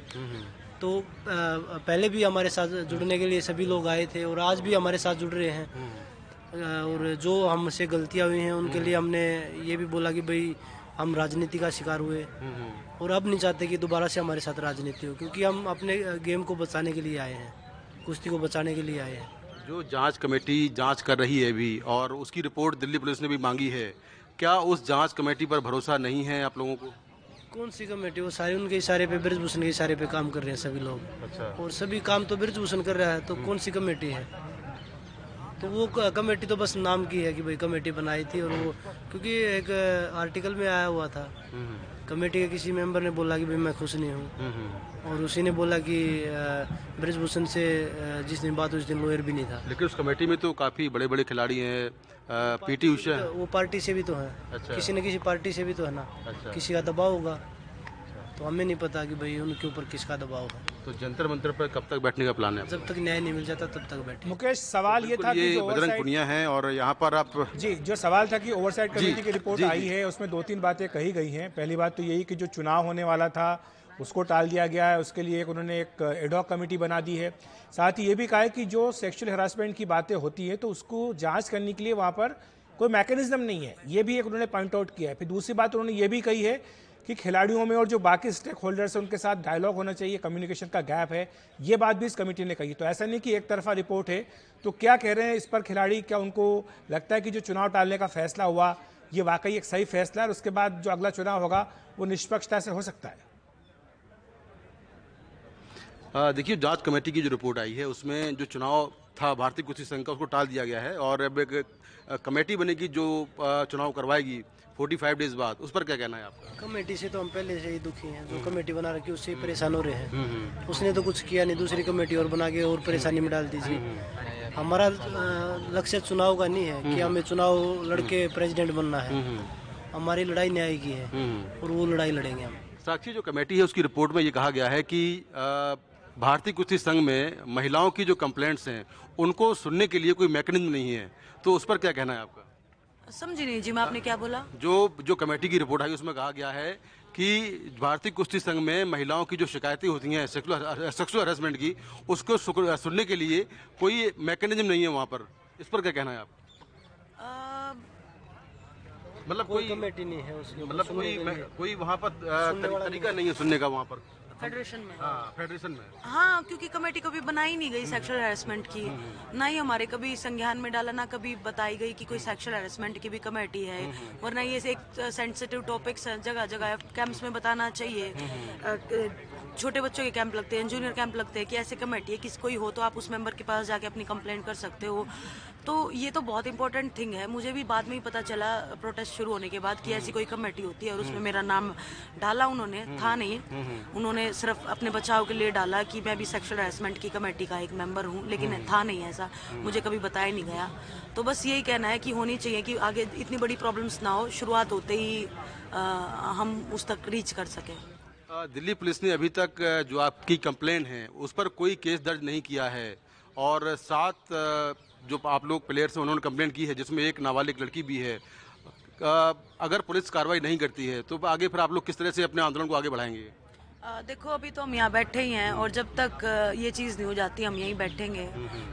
S8: तो पहले भी हमारे साथ जुड़ने के लिए सभी लोग आए थे और आज भी हमारे साथ जुड़ रहे हैं। और जो हमसे गलतियाँ हुई हैं उनके लिए हमने ये भी बोला कि भाई हम राजनीति का शिकार हुए। और अब नहीं चाहते कि दोबारा से हमारे साथ राजनीति हो क्योंकि हम अपने गेम को बचाने के लिए आए हैं। कुश्ती को बचाने के लिए आए हैं।
S6: जो जाँच कमेटी जाँच कर रही है अभी और उसकी रिपोर्ट दिल्ली पुलिस ने भी मांगी है क्या उस जाँच कमेटी पर भरोसा नहीं है आप लोगों को?
S8: कौन सी कमेटी वो सारे उनके इशारे पे ब्रजभूषण के इशारे पे काम कर रहे हैं सभी लोग।
S6: अच्छा।
S8: और सभी काम तो ब्रजभूषण कर रहा है तो कौन सी कमेटी है? तो वो कमेटी तो बस नाम की है कि भाई कमेटी बनाई थी और वो क्योंकि एक आर्टिकल में आया हुआ था। कमेटी के किसी मेंबर ने बोला कि भाई मैं खुश नहीं हूँ। और उसी ने बोला कि ब्रजभूषण से जिस दिन बात उस दिन लॉयर भी नहीं था।
S6: लेकिन उस कमेटी में तो काफ़ी बड़े बड़े खिलाड़ी हैं पीटी उषा है
S8: वो पार्टी से भी तो है।
S6: अच्छा।
S8: किसी न किसी पार्टी से भी तो है ना।
S6: अच्छा।
S8: किसी का दबाव होगा। तो हमें नहीं पता कि भाई उनके ऊपर किसका दबाव है।
S6: तो जंतर मंतर पर कब तक बैठने का प्लान है
S8: जब तक न्याय नहीं मिल जाता तब तक बैठे।
S1: मुकेश सवाल ये था कि जो
S6: बजरंग पुनिया हैं और यहाँ पर आप
S1: जी जो सवाल था कि ओवरसाइट
S6: जी,
S1: कमेटी की रिपोर्ट आई है उसमें दो तीन बातें कही गई हैं। पहली बात तो यही कि जो चुनाव होने वाला था उसको टाल दिया गया है। उसके लिए एक उन्होंने एक एडॉक कमेटी बना दी है। साथ ही ये भी कहा है कि जो सेक्सुअल हरासमेंट की बातें होती हैं तो उसको जाँच करने के लिए वहाँ पर कोई मैकेनिज्म नहीं है। ये भी एक उन्होंने पॉइंट आउट किया है। फिर दूसरी बात उन्होंने ये भी कही है कि खिलाड़ियों में और जो बाकी स्टेक होल्डर्स हैं, उनके साथ डायलॉग होना चाहिए कम्युनिकेशन का गैप है। ये बात भी इस कमेटी ने कही तो ऐसा नहीं कि एक तरफा रिपोर्ट है। तो क्या कह रहे हैं इस पर खिलाड़ी, क्या उनको लगता है कि जो चुनाव टालने का फैसला हुआ, ये वाकई एक सही फैसला है और उसके बाद जो अगला चुनाव होगा, वो निष्पक्षता से हो सकता है?
S6: देखिए जाँच कमेटी की जो रिपोर्ट आई है उसमें जो चुनाव था भारतीय कुश्ती संघ का उसको टाल दिया गया है और अब एक कमेटी बनेगी जो चुनाव करवाएगी 45 डेज़ बाद। उस पर क्या कहना है आपका?
S8: कमेटी से तो हम पहले से ही दुखी हैं। जो कमेटी बना रखी है उससे परेशान हो रहे हैं। उसने तो कुछ किया नहीं दूसरी कमेटी और बना के और परेशानी में डाल दीजिए हमारा लक्ष्य चुनाव का नहीं है कि हमें चुनाव लड़के प्रेसिडेंट बनना है। हमारी लड़ाई न्याय की है और वो लड़ाई लड़ेंगे हम।
S6: साक्षी जो कमेटी है उसकी रिपोर्ट में ये कहा गया है कि भारतीय कुश्ती संघ में महिलाओं की जो कंप्लेंट्स हैं उनको सुनने के लिए कोई मैकेनिज्म नहीं है। तो उस पर क्या कहना है आपका?
S9: समझी नहीं जी मैं आपने क्या बोला?
S6: जो जो कमेटी की रिपोर्ट आई उसमें कहा गया है कि भारतीय कुश्ती संघ में महिलाओं की जो शिकायतें होती हैं सेक्सुअल हरेसमेंट की उसको सुनने के लिए कोई मैकेनिज्म नहीं है वहाँ पर। इस पर क्या कहना है आप? मतलब
S8: कोई
S6: कोई
S8: कमेटी नहीं है उसके ऊपर
S6: मतलब कोई कोई वहाँ पर तरीका नहीं है सुनने का वहाँ पर।
S9: फेडरेशन में।
S6: हाँ फेडरेशन में।
S9: हाँ क्योंकि कमेटी कभी बनाई नहीं गई सेक्सुअल हैरेसमेंट की। ना ही हमारे कभी संज्ञान में डाला ना कभी बताई गई कि कोई सेक्सुअल हैरेसमेंट की भी कमेटी है। वरना ये एक सेंसिटिव टॉपिक्स जगह जगह कैंप्स में बताना चाहिए। छोटे बच्चों के कैंप लगते हैं जूनियर कैंप लगते हैं कि ऐसे कमेटी है किस कोई हो तो आप उस मेंबर के पास जाके अपनी कंप्लेंट कर सकते हो। तो ये तो बहुत इंपॉर्टेंट थिंग है। मुझे भी बाद में ही पता चला प्रोटेस्ट शुरू होने के बाद कि ऐसी कोई कमेटी होती है और उसमें मेरा नाम डाला उन्होंने था नहीं। उन्होंने सिर्फ़ अपने बचाव के लिए डाला कि मैं भी सेक्सुअल हरासमेंट की कमेटी का एक मेंबर हूँ लेकिन था नहीं ऐसा। मुझे कभी बताया नहीं गया। तो बस यही कहना है कि होनी चाहिए कि आगे इतनी बड़ी प्रॉब्लम्स ना हो शुरुआत होते ही हम उस तक रीच कर सकें।
S6: दिल्ली पुलिस ने अभी तक जो आपकी कंप्लेन है उस पर कोई केस दर्ज नहीं किया है। और सात जो आप लोग प्लेयर्स हैं उन्होंने कंप्लेन की है जिसमें एक नाबालिग लड़की भी है। अगर पुलिस कार्रवाई नहीं करती है तो आगे फिर आप लोग किस तरह से अपने आंदोलन को आगे बढ़ाएँगे?
S9: देखो अभी तो हम यहाँ बैठे ही हैं और जब तक ये चीज़ नहीं हो जाती हम यहीं बैठेंगे।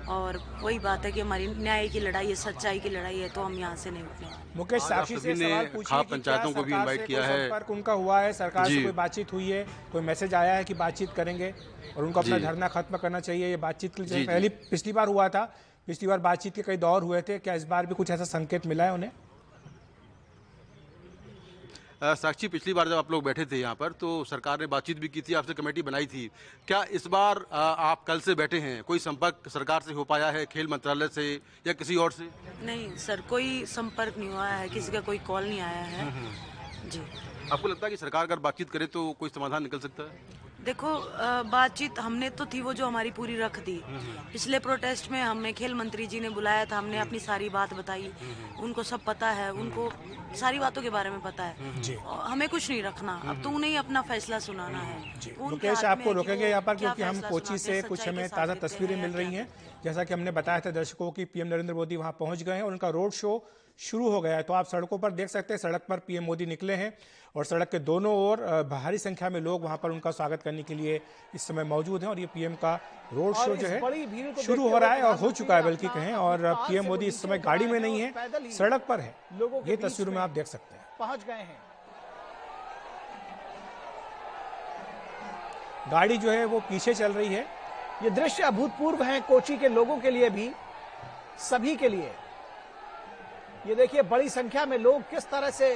S9: और वही बात है कि हमारी न्याय की लड़ाई है सच्चाई की लड़ाई है तो हम यहाँ से नहीं उठने
S1: मुकेश साक्षी से
S6: ने
S1: सवाल पूछिए कि
S6: पंचायतों को भी इनवाइट किया है।
S1: संपर्क उनका हुआ है? सरकार से कोई बातचीत हुई है? कोई मैसेज आया है कि बातचीत करेंगे? और उनको अपना धरना खत्म करना चाहिए ये बातचीत। पहली पिछली बार हुआ था। पिछली बार बातचीत के कई दौर हुए थे क्या इस बार भी कुछ ऐसा संकेत मिला है उन्हें?
S6: साक्षी पिछली बार जब आप लोग बैठे थे यहाँ पर तो सरकार ने बातचीत भी की थी आपसे कमेटी बनाई थी। क्या इस बार आप कल से बैठे हैं? कोई संपर्क सरकार से हो पाया है खेल मंत्रालय से या किसी और से?
S9: नहीं सर कोई संपर्क नहीं हुआ है किसी का कोई कॉल नहीं आया है। जी।
S6: आपको लगता है कि सरकार अगर बातचीत करे तो कोई समाधान निकल सकता है?
S9: देखो बातचीत हमने तो थी वो जो हमारी पूरी रख दी। पिछले प्रोटेस्ट में हमें खेल मंत्री जी ने बुलाया था हमने अपनी सारी बात बताई। उनको सब पता है उनको सारी बातों के बारे में पता है। हमें कुछ नहीं रखना। अब तो उन्हें ही अपना फैसला सुनाना है।
S1: मुकेश आपको रोकेंगे यहाँ पर
S9: क्या
S1: क्योंकि हम कोची से कुछ हमें ताज़ा तस्वीरें मिल रही? हैं। जैसा कि हमने बताया था दर्शकों की पीएम नरेंद्र मोदी वहाँ पहुँच गए हैं और उनका रोड शो शुरू हो गया है। तो आप सड़कों पर देख सकते हैं सड़क पर पीएम मोदी निकले हैं और सड़क के दोनों ओर भारी संख्या में लोग वहाँ पर उनका स्वागत करने के लिए इस समय मौजूद हैं और ये पीएम का रोड शो जो है शुरू हो रहा है और हो चुका है बल्कि कहें और पीएम मोदी इस समय गाड़ी में नहीं है सड़क पर है। ये तस्वीरों में आप देख सकते हैं।
S10: पहुँच गए हैं।
S1: गाड़ी जो है वो पीछे चल रही है।
S10: ये दृश्य अभूतपूर्व है कोची के लोगों के लिए भी सभी के लिए। ये देखिए बड़ी संख्या में लोग किस तरह से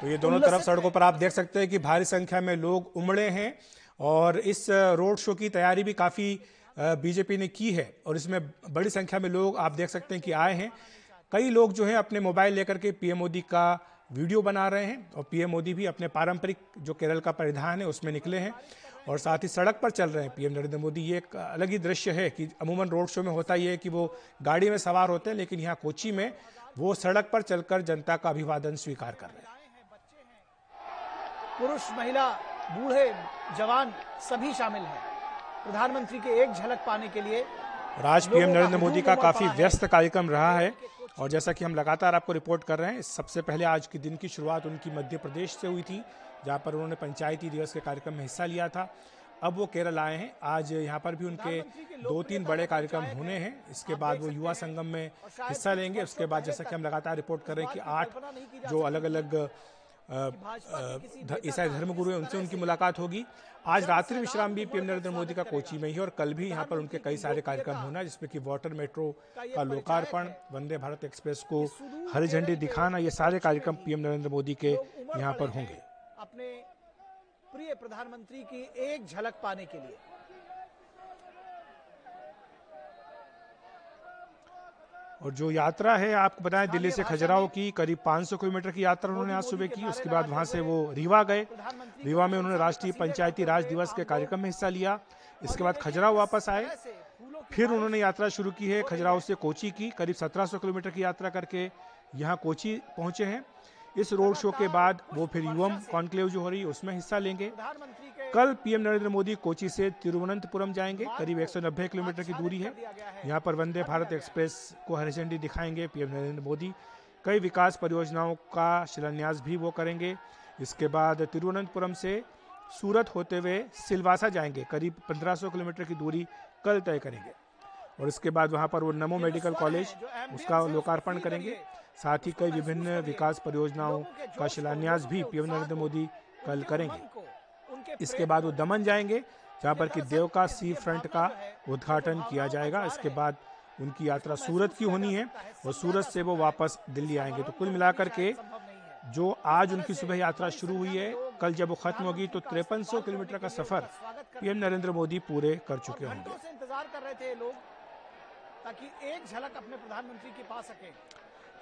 S1: तो ये दोनों तरफ़ सड़कों पर आप देख सकते हैं कि भारी संख्या में लोग उमड़े हैं और इस रोड शो की तैयारी भी काफ़ी बीजेपी ने की है और इसमें बड़ी संख्या में लोग आप देख सकते हैं कि आए हैं। कई लोग जो हैं अपने मोबाइल लेकर के पीएम मोदी का वीडियो बना रहे हैं और पीएम मोदी भी अपने पारंपरिक जो केरल का परिधान है उसमें निकले हैं और साथ ही सड़क पर चल रहे हैं। पीएम नरेंद्र मोदी ये एक अलग ही दृश्य है कि अमूमन रोड शो में होता ये है कि वो गाड़ी में सवार होते हैं लेकिन यहाँ कोची में वो सड़क पर चलकर जनता का अभिवादन स्वीकार कर रहे हैं।
S10: पुरुष महिला बूढ़े जवान सभी शामिल हैं। प्रधानमंत्री के एक झलक पाने के लिए
S1: और आज पीएम नरेंद्र मोदी का काफ़ी। व्यस्त कार्यक्रम रहा है और जैसा कि हम लगातार आपको रिपोर्ट कर रहे हैं सबसे पहले आज के दिन की शुरुआत उनकी मध्य प्रदेश से हुई थी जहाँ पर उन्होंने पंचायती दिवस के कार्यक्रम में हिस्सा लिया था। अब वो केरल आए हैं। आज यहाँ पर भी उनके दो तीन बड़े कार्यक्रम होने हैं। इसके बाद वो युवा संगम में हिस्सा लेंगे। उसके बाद जैसा कि हम लगातार रिपोर्ट कर रहे हैं कि आठ जो अलग अलग ईसाई धर्मगुरु हैं उनसे उनकी मुलाकात होगी। आज रात्रि विश्राम भी पीएम नरेंद्र मोदी का कोची में ही और कल भी यहाँ पर उनके कई सारे कार्यक्रम होना जिसमें कि वाटर मेट्रो का लोकार्पण वंदे भारत एक्सप्रेस को हरी झंडी दिखाना ये सारे कार्यक्रम पीएम नरेंद्र मोदी के यहाँ पर होंगे।
S10: प्रिय प्रधानमंत्री की एक झलक पाने के लिए।
S1: और जो यात्रा है आपको बताएँ दिल्ली से खजुराहो की करीब 500 किलोमीटर की यात्रा उन्होंने आज सुबह की उसके बाद वहाँ से वो रीवा गए। रीवा में उन्होंने राष्ट्रीय पंचायती राज दिवस के कार्यक्रम में हिस्सा लिया। इसके बाद खजुराहो वापस आए। फिर उन्होंने यात्रा शुरू की है खजुराहो से कोची की करीब 1700 किलोमीटर की यात्रा करके यहाँ कोची पहुँचे हैं। इस रोड शो के बाद वो फिर युवम कॉन्क्लेव जो हो रही है, उसमें हिस्सा लेंगे। कल पीएम नरेंद्र मोदी कोची से तिरुवनंतपुरम जाएँगे, करीब 190 किलोमीटर की दूरी है। यहाँ पर वंदे भारत एक्सप्रेस को हरी झंडी दिखाएँगे पीएम नरेंद्र मोदी। कई विकास परियोजनाओं का शिलान्यास भी वो करेंगे। इसके बाद तिरुवनंतपुरम से सूरत होते हुए सिलवासा जाएँगे, करीब 1500 किलोमीटर की दूरी कल तय करेंगे। और इसके बाद वहाँ पर वो नमो मेडिकल कॉलेज, उसका लोकार्पण करेंगे। साथ ही कई विभिन्न विकास परियोजनाओं का शिलान्यास भी पीएम नरेंद्र मोदी कल करेंगे। इसके बाद वो दमन जाएँगे, जहाँ पर कि देव का सी फ्रंट का उद्घाटन किया जाएगा। इसके बाद उनकी यात्रा सूरत की होनी है और सूरत से वो वापस दिल्ली आएँगे। तो कुल मिलाकर के जो आज उनकी सुबह यात्रा शुरू हुई है, कल जब वो खत्म होगी तो तिरपन किलोमीटर का सफ़र पीएम नरेंद्र मोदी पूरे कर चुके होंगे।
S10: इंतज़ार कर रहे थे लोग, ताकि एक झलक अपने प्रधानमंत्री की पा सके।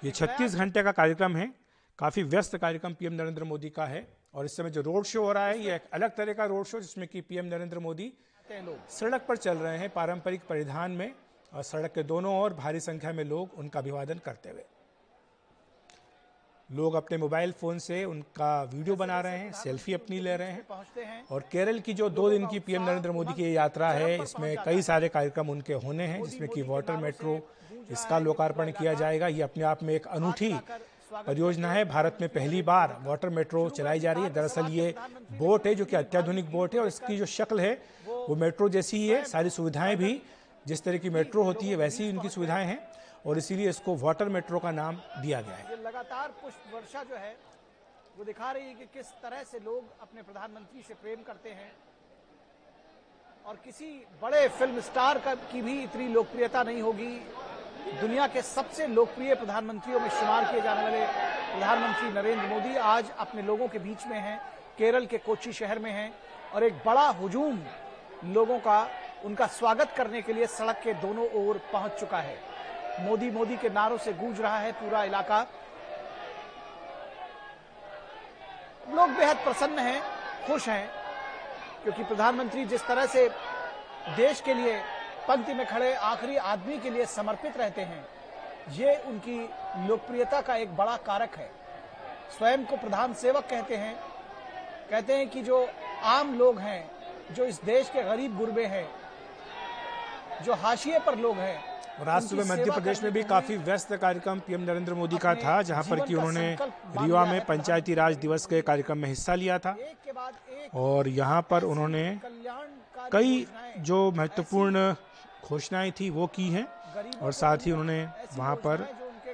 S1: ये 36 घंटे का कार्यक्रम है। काफ़ी व्यस्त कार्यक्रम पीएम नरेंद्र मोदी का है और इस समय जो रोड शो हो रहा है, ये एक अलग तरह का रोड शो जिसमें कि पीएम नरेंद्र मोदी सड़क पर चल रहे हैं पारंपरिक परिधान में और सड़क के दोनों ओर भारी संख्या में लोग उनका अभिवादन करते हुए। लोग अपने मोबाइल फ़ोन से उनका वीडियो बना रहे हैं, सेल्फी अपनी ले रहे हैं और केरल की जो दो दिन की पीएम नरेंद्र मोदी की यात्रा है, इसमें कई सारे कार्यक्रम उनके होने हैं, जिसमें कि वाटर मेट्रो इसका लोकार्पण किया जाएगा। ये अपने आप में एक अनूठी परियोजना है। भारत में पहली बार वाटर मेट्रो चलाई जा रही है। दरअसल ये बोट है जो कि अत्याधुनिक बोट है और इसकी जो शक्ल है, वो मेट्रो जैसी ही है। सारी सुविधाएँ भी जिस तरह की मेट्रो होती है, वैसी ही उनकी सुविधाएँ हैं और इसीलिए इसको वाटर मेट्रो का नाम दिया गया है।
S10: लगातार पुष्प वर्षा जो है, वो दिखा रही है कि किस तरह से लोग अपने प्रधानमंत्री से प्रेम करते हैं और किसी बड़े फ़िल्म स्टार का, की भी इतनी लोकप्रियता नहीं होगी। दुनिया के सबसे लोकप्रिय प्रधानमंत्रियों में शुमार किए जाने वाले प्रधानमंत्री नरेंद्र मोदी आज अपने लोगों के बीच में हैं, केरल के कोची शहर में हैं और एक बड़ा हुजूम लोगों का, उनका स्वागत करने के लिए सड़क के दोनों ओर पहुँच चुका है। मोदी मोदी के नारों से गूंज रहा है पूरा इलाका। लोग बेहद प्रसन्न हैं, खुश हैं, क्योंकि प्रधानमंत्री जिस तरह से देश के लिए पंक्ति में खड़े आखिरी आदमी के लिए समर्पित रहते हैं। ये उनकी लोकप्रियता का एक बड़ा कारक है। स्वयं को प्रधान सेवक कहते हैं। कहते हैं कि जो आम लोग हैं जो इस देश के गरीब गुरबे हैं जो हाशिए पर लोग हैं
S1: और आज सुबह मध्य प्रदेश में भी काफ़ी व्यस्त कार्यक्रम पीएम नरेंद्र मोदी का था जहाँ पर कि उन्होंने रीवा में पंचायती राज दिवस के कार्यक्रम में हिस्सा लिया था। और यहाँ पर उन्होंने कई जो महत्वपूर्ण घोषणाएँ थी वो की हैं और साथ ही उन्होंने वहाँ पर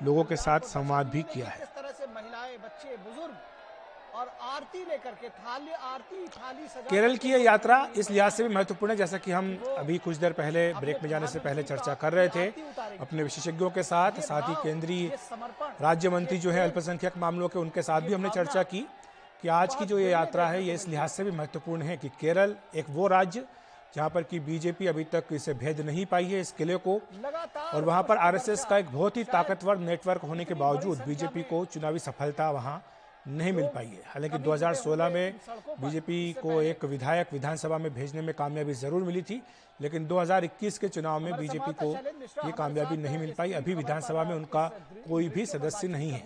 S1: लोगों के साथ संवाद भी किया है।
S10: बच्चे बुज़ुर्ग और आरती लेकर के थाली आरती थाली सजा
S1: केरल की यह यात्रा इस लिहाज से भी महत्वपूर्ण है जैसा कि हम अभी कुछ देर पहले ब्रेक में जाने से पहले चर्चा कर रहे थे अपने विशेषज्ञों के साथ साथ ही केंद्रीय राज्य मंत्री जो है अल्पसंख्यक मामलों के उनके साथ भी हमने चर्चा की कि आज की जो ये यात्रा है ये इस लिहाज से भी महत्वपूर्ण है कि केरल एक वो राज्य जहाँ पर कि बीजेपी अभी तक इसे भेद नहीं पाई है इस किले को और वहाँ पर आरएसएस का एक बहुत ही ताकतवर नेटवर्क होने के बावजूद बीजेपी को चुनावी सफलता वहाँ नहीं मिल पाई है। हालाँकि 2016 में बीजेपी को एक विधायक विधानसभा में भेजने में कामयाबी ज़रूर मिली थी लेकिन 2021 के चुनाव में बीजेपी को ये कामयाबी नहीं मिल पाई। अभी विधानसभा में उनका कोई भी सदस्य नहीं है।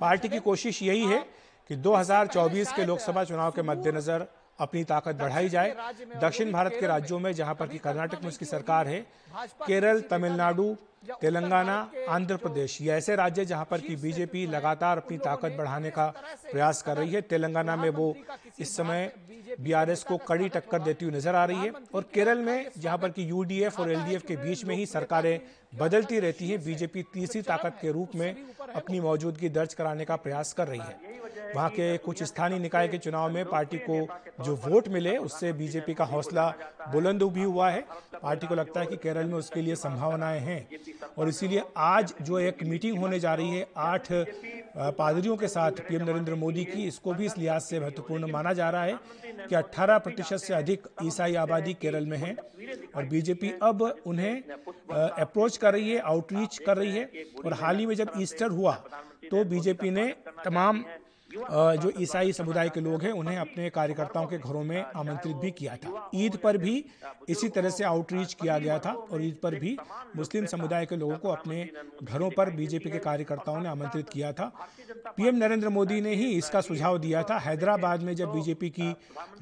S1: पार्टी की कोशिश यही है कि 2024 के लोकसभा चुनाव के मद्देनजर अपनी ताकत बढ़ाई जाए। दक्षिण भारत के राज्यों में जहाँ पर कि कर्नाटक में उसकी सरकार है केरल तमिलनाडु तेलंगाना आंध्र प्रदेश ये ऐसे राज्य जहाँ पर कि बीजेपी लगातार अपनी ताकत बढ़ाने का प्रयास कर रही है। तेलंगाना में वो इस समय बीआरएस को कड़ी टक्कर देती हुई नज़र आ रही है और केरल में जहाँ पर कि यूडीएफ और एलडीएफ के बीच में ही सरकारें बदलती रहती हैं बीजेपी तीसरी ताकत के रूप में अपनी मौजूदगी दर्ज कराने का प्रयास कर रही है। वहाँ के कुछ स्थानीय निकाय के चुनाव में पार्टी को जो वोट मिले उससे बीजेपी का हौसला बुलंद भी हुआ है। पार्टी को लगता है कि केरल में उसके लिए संभावनाएँ हैं। और इसीलिए आज जो एक मीटिंग होने जा रही है, आठ पादरियों के साथ पीएम नरेंद्र मोदी की, इसको भी इस लिहाज से महत्वपूर्ण माना जा रहा है कि 18 प्रतिशत से अधिक ईसाई आबादी केरल में है। और बीजेपी अब उन्हें अप्रोच कर रही है आउटरीच कर रही है। और हाल ही में जब ईस्टर हुआ तो बीजेपी ने तमाम जो ईसाई समुदाय के लोग हैं, उन्हें अपने कार्यकर्ताओं के घरों में आमंत्रित भी किया था। ईद पर भी इसी तरह से आउटरीच किया गया था और ईद पर भी मुस्लिम समुदाय के लोगों को अपने घरों पर बीजेपी के कार्यकर्ताओं ने आमंत्रित किया था। पीएम नरेंद्र मोदी ने ही इसका सुझाव दिया था। हैदराबाद में जब बीजेपी की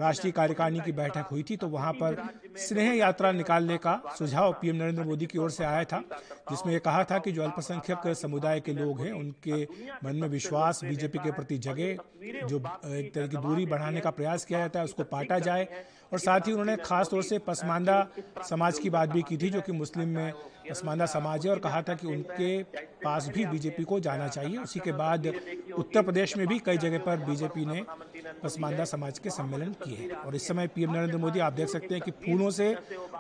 S1: राष्ट्रीय कार्यकारिणी की बैठक हुई थी तो वहाँ पर स्नेह यात्रा निकालने का सुझाव पीएम नरेंद्र मोदी की ओर से आया था, जिसमें यह कहा था कि जो अल्पसंख्यक समुदाय के लोग हैं, उनके मन में विश्वास बीजेपी के प्रति जगे, जो एक तरह की दूरी बढ़ाने का प्रयास किया जाता है, उसको पाटा जाए। और साथ ही उन्होंने खासतौर से पसमानदा समाज की बात भी की थी, जो कि मुस्लिम में पसमानदा समाज है और कहा था कि उनके पास भी बीजेपी को जाना चाहिए। उसी के बाद उत्तर प्रदेश में भी कई जगह पर बीजेपी ने पसमानदा समाज के सम्मेलन किए और इस समय पीएम नरेंद्र मोदी, आप देख सकते हैं कि फूलों से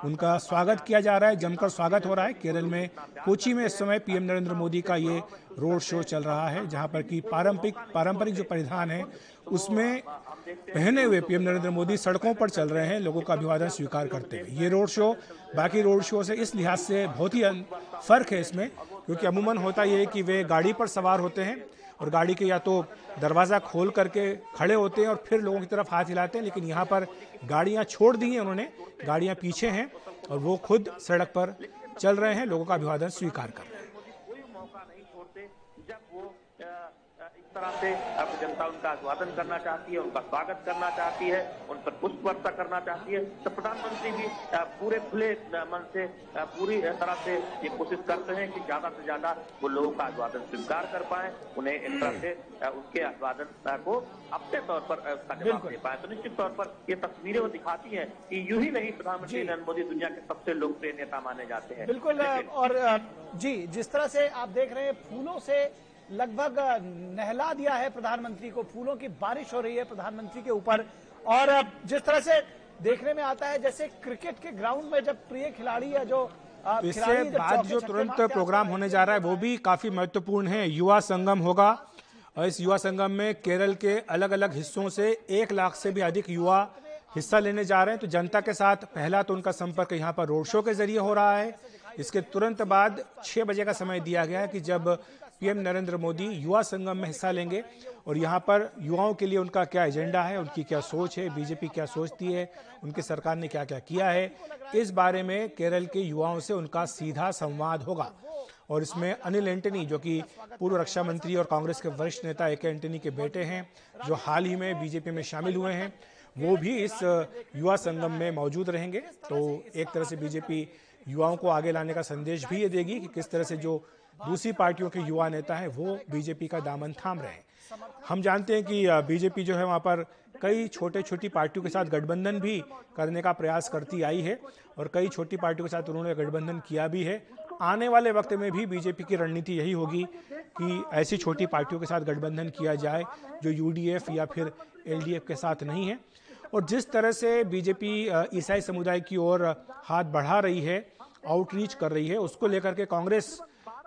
S1: उनका स्वागत किया जा रहा है, जमकर स्वागत हो रहा है। केरल में, कोची में इस समय पीएम नरेंद्र मोदी का ये रोड शो चल रहा है, जहाँ पर कि पारंपरिक पारंपरिक जो परिधान है, उसमें पहने हुए पीएम नरेंद्र मोदी सड़कों पर चल रहे हैं, लोगों का अभिवादन स्वीकार करते हुए। ये रोड शो बाकी रोड शो से इस लिहाज से बहुत ही फ़र्क है इसमें, क्योंकि अमूमन होता ये है कि वे गाड़ी पर सवार होते हैं और गाड़ी के या तो दरवाज़ा खोल करके खड़े होते हैं और फिर लोगों की तरफ़ हाथ हिलाते हैं, लेकिन यहाँ पर गाड़ियाँ छोड़ दी हैं उन्होंने, गाड़ियाँ पीछे हैं और वो खुद सड़क पर चल रहे हैं, लोगों का अभिवादन स्वीकार कर रहे हैं।
S11: तरह से अब जनता उनका अभिवादन करना चाहती है उनका स्वागत करना चाहती है उन पर पुष्प वर्षा करना चाहती है। तो प्रधानमंत्री भी पूरे खुले मन से पूरी तरह से ये कोशिश करते हैं कि ज़्यादा से ज़्यादा वो लोगों का अभिवादन स्वीकार कर पाए उन्हें एक तरह से उनके अभिवादन को अपने तौर पर उसका जवाब दे पाए। तो निश्चित तौर पर ये तस्वीरें वो दिखाती है कि यूँ ही नहीं प्रधानमंत्री नरेंद्र मोदी दुनिया के सबसे लोकप्रिय नेता माने जाते हैं।
S10: बिल्कुल और जी जिस तरह से आप देख रहे हैं फूलों से लगभग नहला दिया है प्रधानमंत्री को। फूलों की बारिश हो रही है प्रधानमंत्री के ऊपर। और जिस तरह से देखने में आता है जैसे क्रिकेट के ग्राउंड में जब प्रिय खिलाड़ी है जो
S1: इससे बाद जो तुरंत प्रोग्राम होने जा रहा है वो भी काफ़ी महत्वपूर्ण है। युवा संगम होगा। और इस युवा संगम में केरल के अलग अलग हिस्सों से एक लाख से भी अधिक युवा हिस्सा लेने जा रहे हैं। तो जनता के साथ पहला तो उनका संपर्क यहाँ पर रोड शो के ज़रिए हो रहा है। इसके तुरंत बाद छह बजे का समय दिया गया है कि जब पीएम नरेंद्र मोदी युवा संगम में हिस्सा लेंगे और यहाँ पर युवाओं के लिए उनका क्या एजेंडा है, उनकी क्या सोच है, बीजेपी क्या सोचती है, उनकी सरकार ने क्या क्या किया है, इस बारे में केरल के युवाओं से उनका सीधा संवाद होगा। और इसमें अनिल एंटनी, जो कि पूर्व रक्षा मंत्री और कांग्रेस के वरिष्ठ नेता ए के एंटनी के बेटे हैं, जो हाल ही में बीजेपी में शामिल हुए हैं, वो भी इस युवा संगम में मौजूद रहेंगे। तो एक तरह से बीजेपी युवाओं को आगे लाने का संदेश भी ये देगी कि किस तरह से जो दूसरी पार्टियों के युवा नेता हैं, वो बीजेपी का दामन थाम रहे हैं। हम जानते हैं कि बीजेपी जो है वहाँ पर कई छोटे छोटी पार्टियों के साथ गठबंधन भी करने का प्रयास करती आई है और कई छोटी पार्टियों के साथ उन्होंने गठबंधन किया भी है। आने वाले वक्त में भी बीजेपी की रणनीति यही होगी कि ऐसी छोटी पार्टियों के साथ गठबंधन किया जाए जो यूडीएफ या फिर एलडीएफ के साथ नहीं है। और जिस तरह से बीजेपी ईसाई समुदाय की ओर हाथ बढ़ा रही है आउटरीच कर रही है। उसको लेकर के कांग्रेस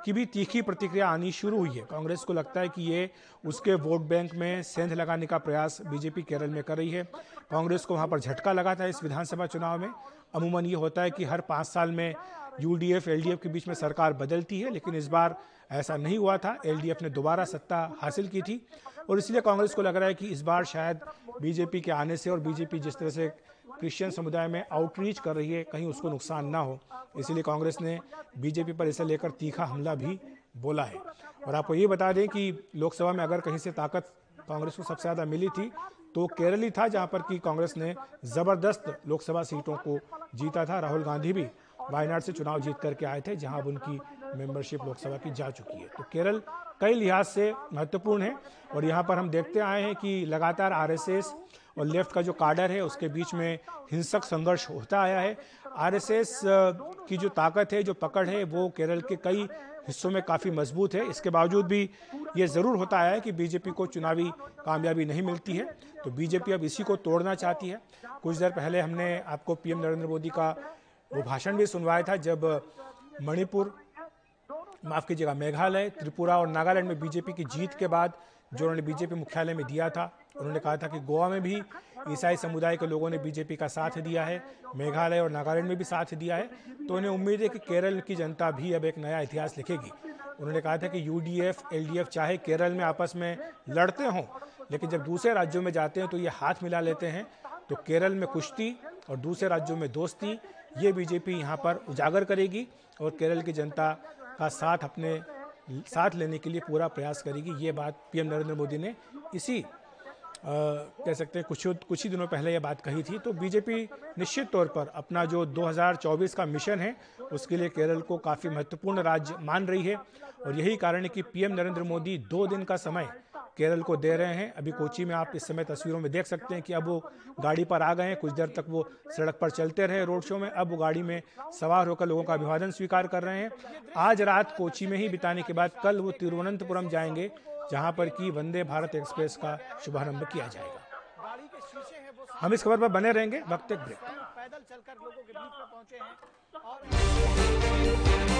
S1: की भी तीखी प्रतिक्रिया आनी शुरू हुई है। कांग्रेस को लगता है कि ये उसके वोट बैंक में सेंध लगाने का प्रयास बीजेपी केरल में कर रही है। कांग्रेस को वहाँ पर झटका लगा था इस विधानसभा चुनाव में। अमूमन ये होता है कि हर पाँच साल में यूडीएफ, एलडीएफ के बीच में सरकार बदलती है, लेकिन इस बार ऐसा नहीं हुआ था। एलडीएफ ने दोबारा सत्ता हासिल की थी। और इसलिए कांग्रेस को लग रहा है कि इस बार शायद बीजेपी के आने से और बीजेपी जिस तरह से क्रिश्चियन समुदाय में आउटरीच कर रही है, कहीं उसको नुकसान ना हो। इसलिए कांग्रेस ने बीजेपी पर इसे लेकर तीखा हमला भी बोला है। और आपको ये बता दें कि लोकसभा में अगर कहीं से ताकत कांग्रेस को सबसे ज़्यादा मिली थी तो केरल ही था जहाँ पर कि कांग्रेस ने ज़बरदस्त लोकसभा सीटों को जीता था। राहुल गांधी भी वायनाड से चुनाव जीत करके आए थे, जहाँ अब उनकी मेंबरशिप लोकसभा की जा चुकी है। तो केरल कई लिहाज से महत्वपूर्ण है और यहाँ पर हम देखते आए हैं कि लगातार आरएसएस और लेफ़्ट का जो कार्डर है, उसके बीच में हिंसक संघर्ष होता आया है। आरएसएस की जो ताकत है, जो पकड़ है, वो केरल के कई हिस्सों में काफ़ी मज़बूत है। इसके बावजूद भी ये ज़रूर होता आया है कि बीजेपी को चुनावी कामयाबी नहीं मिलती है। तो बीजेपी अब इसी को तोड़ना चाहती है। कुछ देर पहले हमने आपको पीएम नरेंद्र मोदी का वो भाषण भी सुनवाया था, जब मणिपुर, माफ़ कीजिएगा, मेघालय, त्रिपुरा और नागालैंड में बीजेपी की जीत के बाद जो उन्होंने बीजेपी मुख्यालय में दिया था उन्होंने कहा था कि गोवा में भी ईसाई समुदाय के लोगों ने बीजेपी का साथ दिया है, मेघालय और नागालैंड में भी साथ दिया है। तो उन्हें उम्मीद है कि केरल की जनता भी अब एक नया इतिहास लिखेगी। उन्होंने कहा था कि यूडीएफ, एलडीएफ चाहे केरल में आपस में लड़ते हों, लेकिन जब दूसरे राज्यों में जाते हैं तो ये हाथ मिला लेते हैं। तो केरल में कुश्ती और दूसरे राज्यों में दोस्ती, ये बीजेपी यहाँ पर उजागर करेगी और केरल की जनता का साथ अपने, साथ लेने के लिए पूरा प्रयास करेगी। ये बात पीएम नरेंद्र मोदी ने इसी कह सकते हैं, कुछ कुछ ही दिनों पहले ये बात कही थी तो बीजेपी निश्चित तौर पर अपना जो 2024 का मिशन है, उसके लिए केरल को काफ़ी महत्वपूर्ण राज्य मान रही है, और यही कारण है कि पीएम नरेंद्र मोदी दो दिन का समय केरल को दे रहे हैं। अभी कोची में आप इस समय तस्वीरों में देख सकते हैं कि अब वो गाड़ी पर आ गए हैं, कुछ देर तक वो सड़क पर चलते रहे रोड शो में, अब वो गाड़ी में सवार होकर लोगों का अभिवादन स्वीकार कर रहे हैं। आज रात कोची में ही बिताने के बाद कल वो तिरुवनंतपुरम जाएँगे जहाँ पर की वंदे भारत एक्सप्रेस का शुभारंभ किया जाएगा। हम इस खबर पर बने रहेंगे, वक्त एक ब्रेक। पैदल चलकर लोगों के बीच में पहुँचे हैं और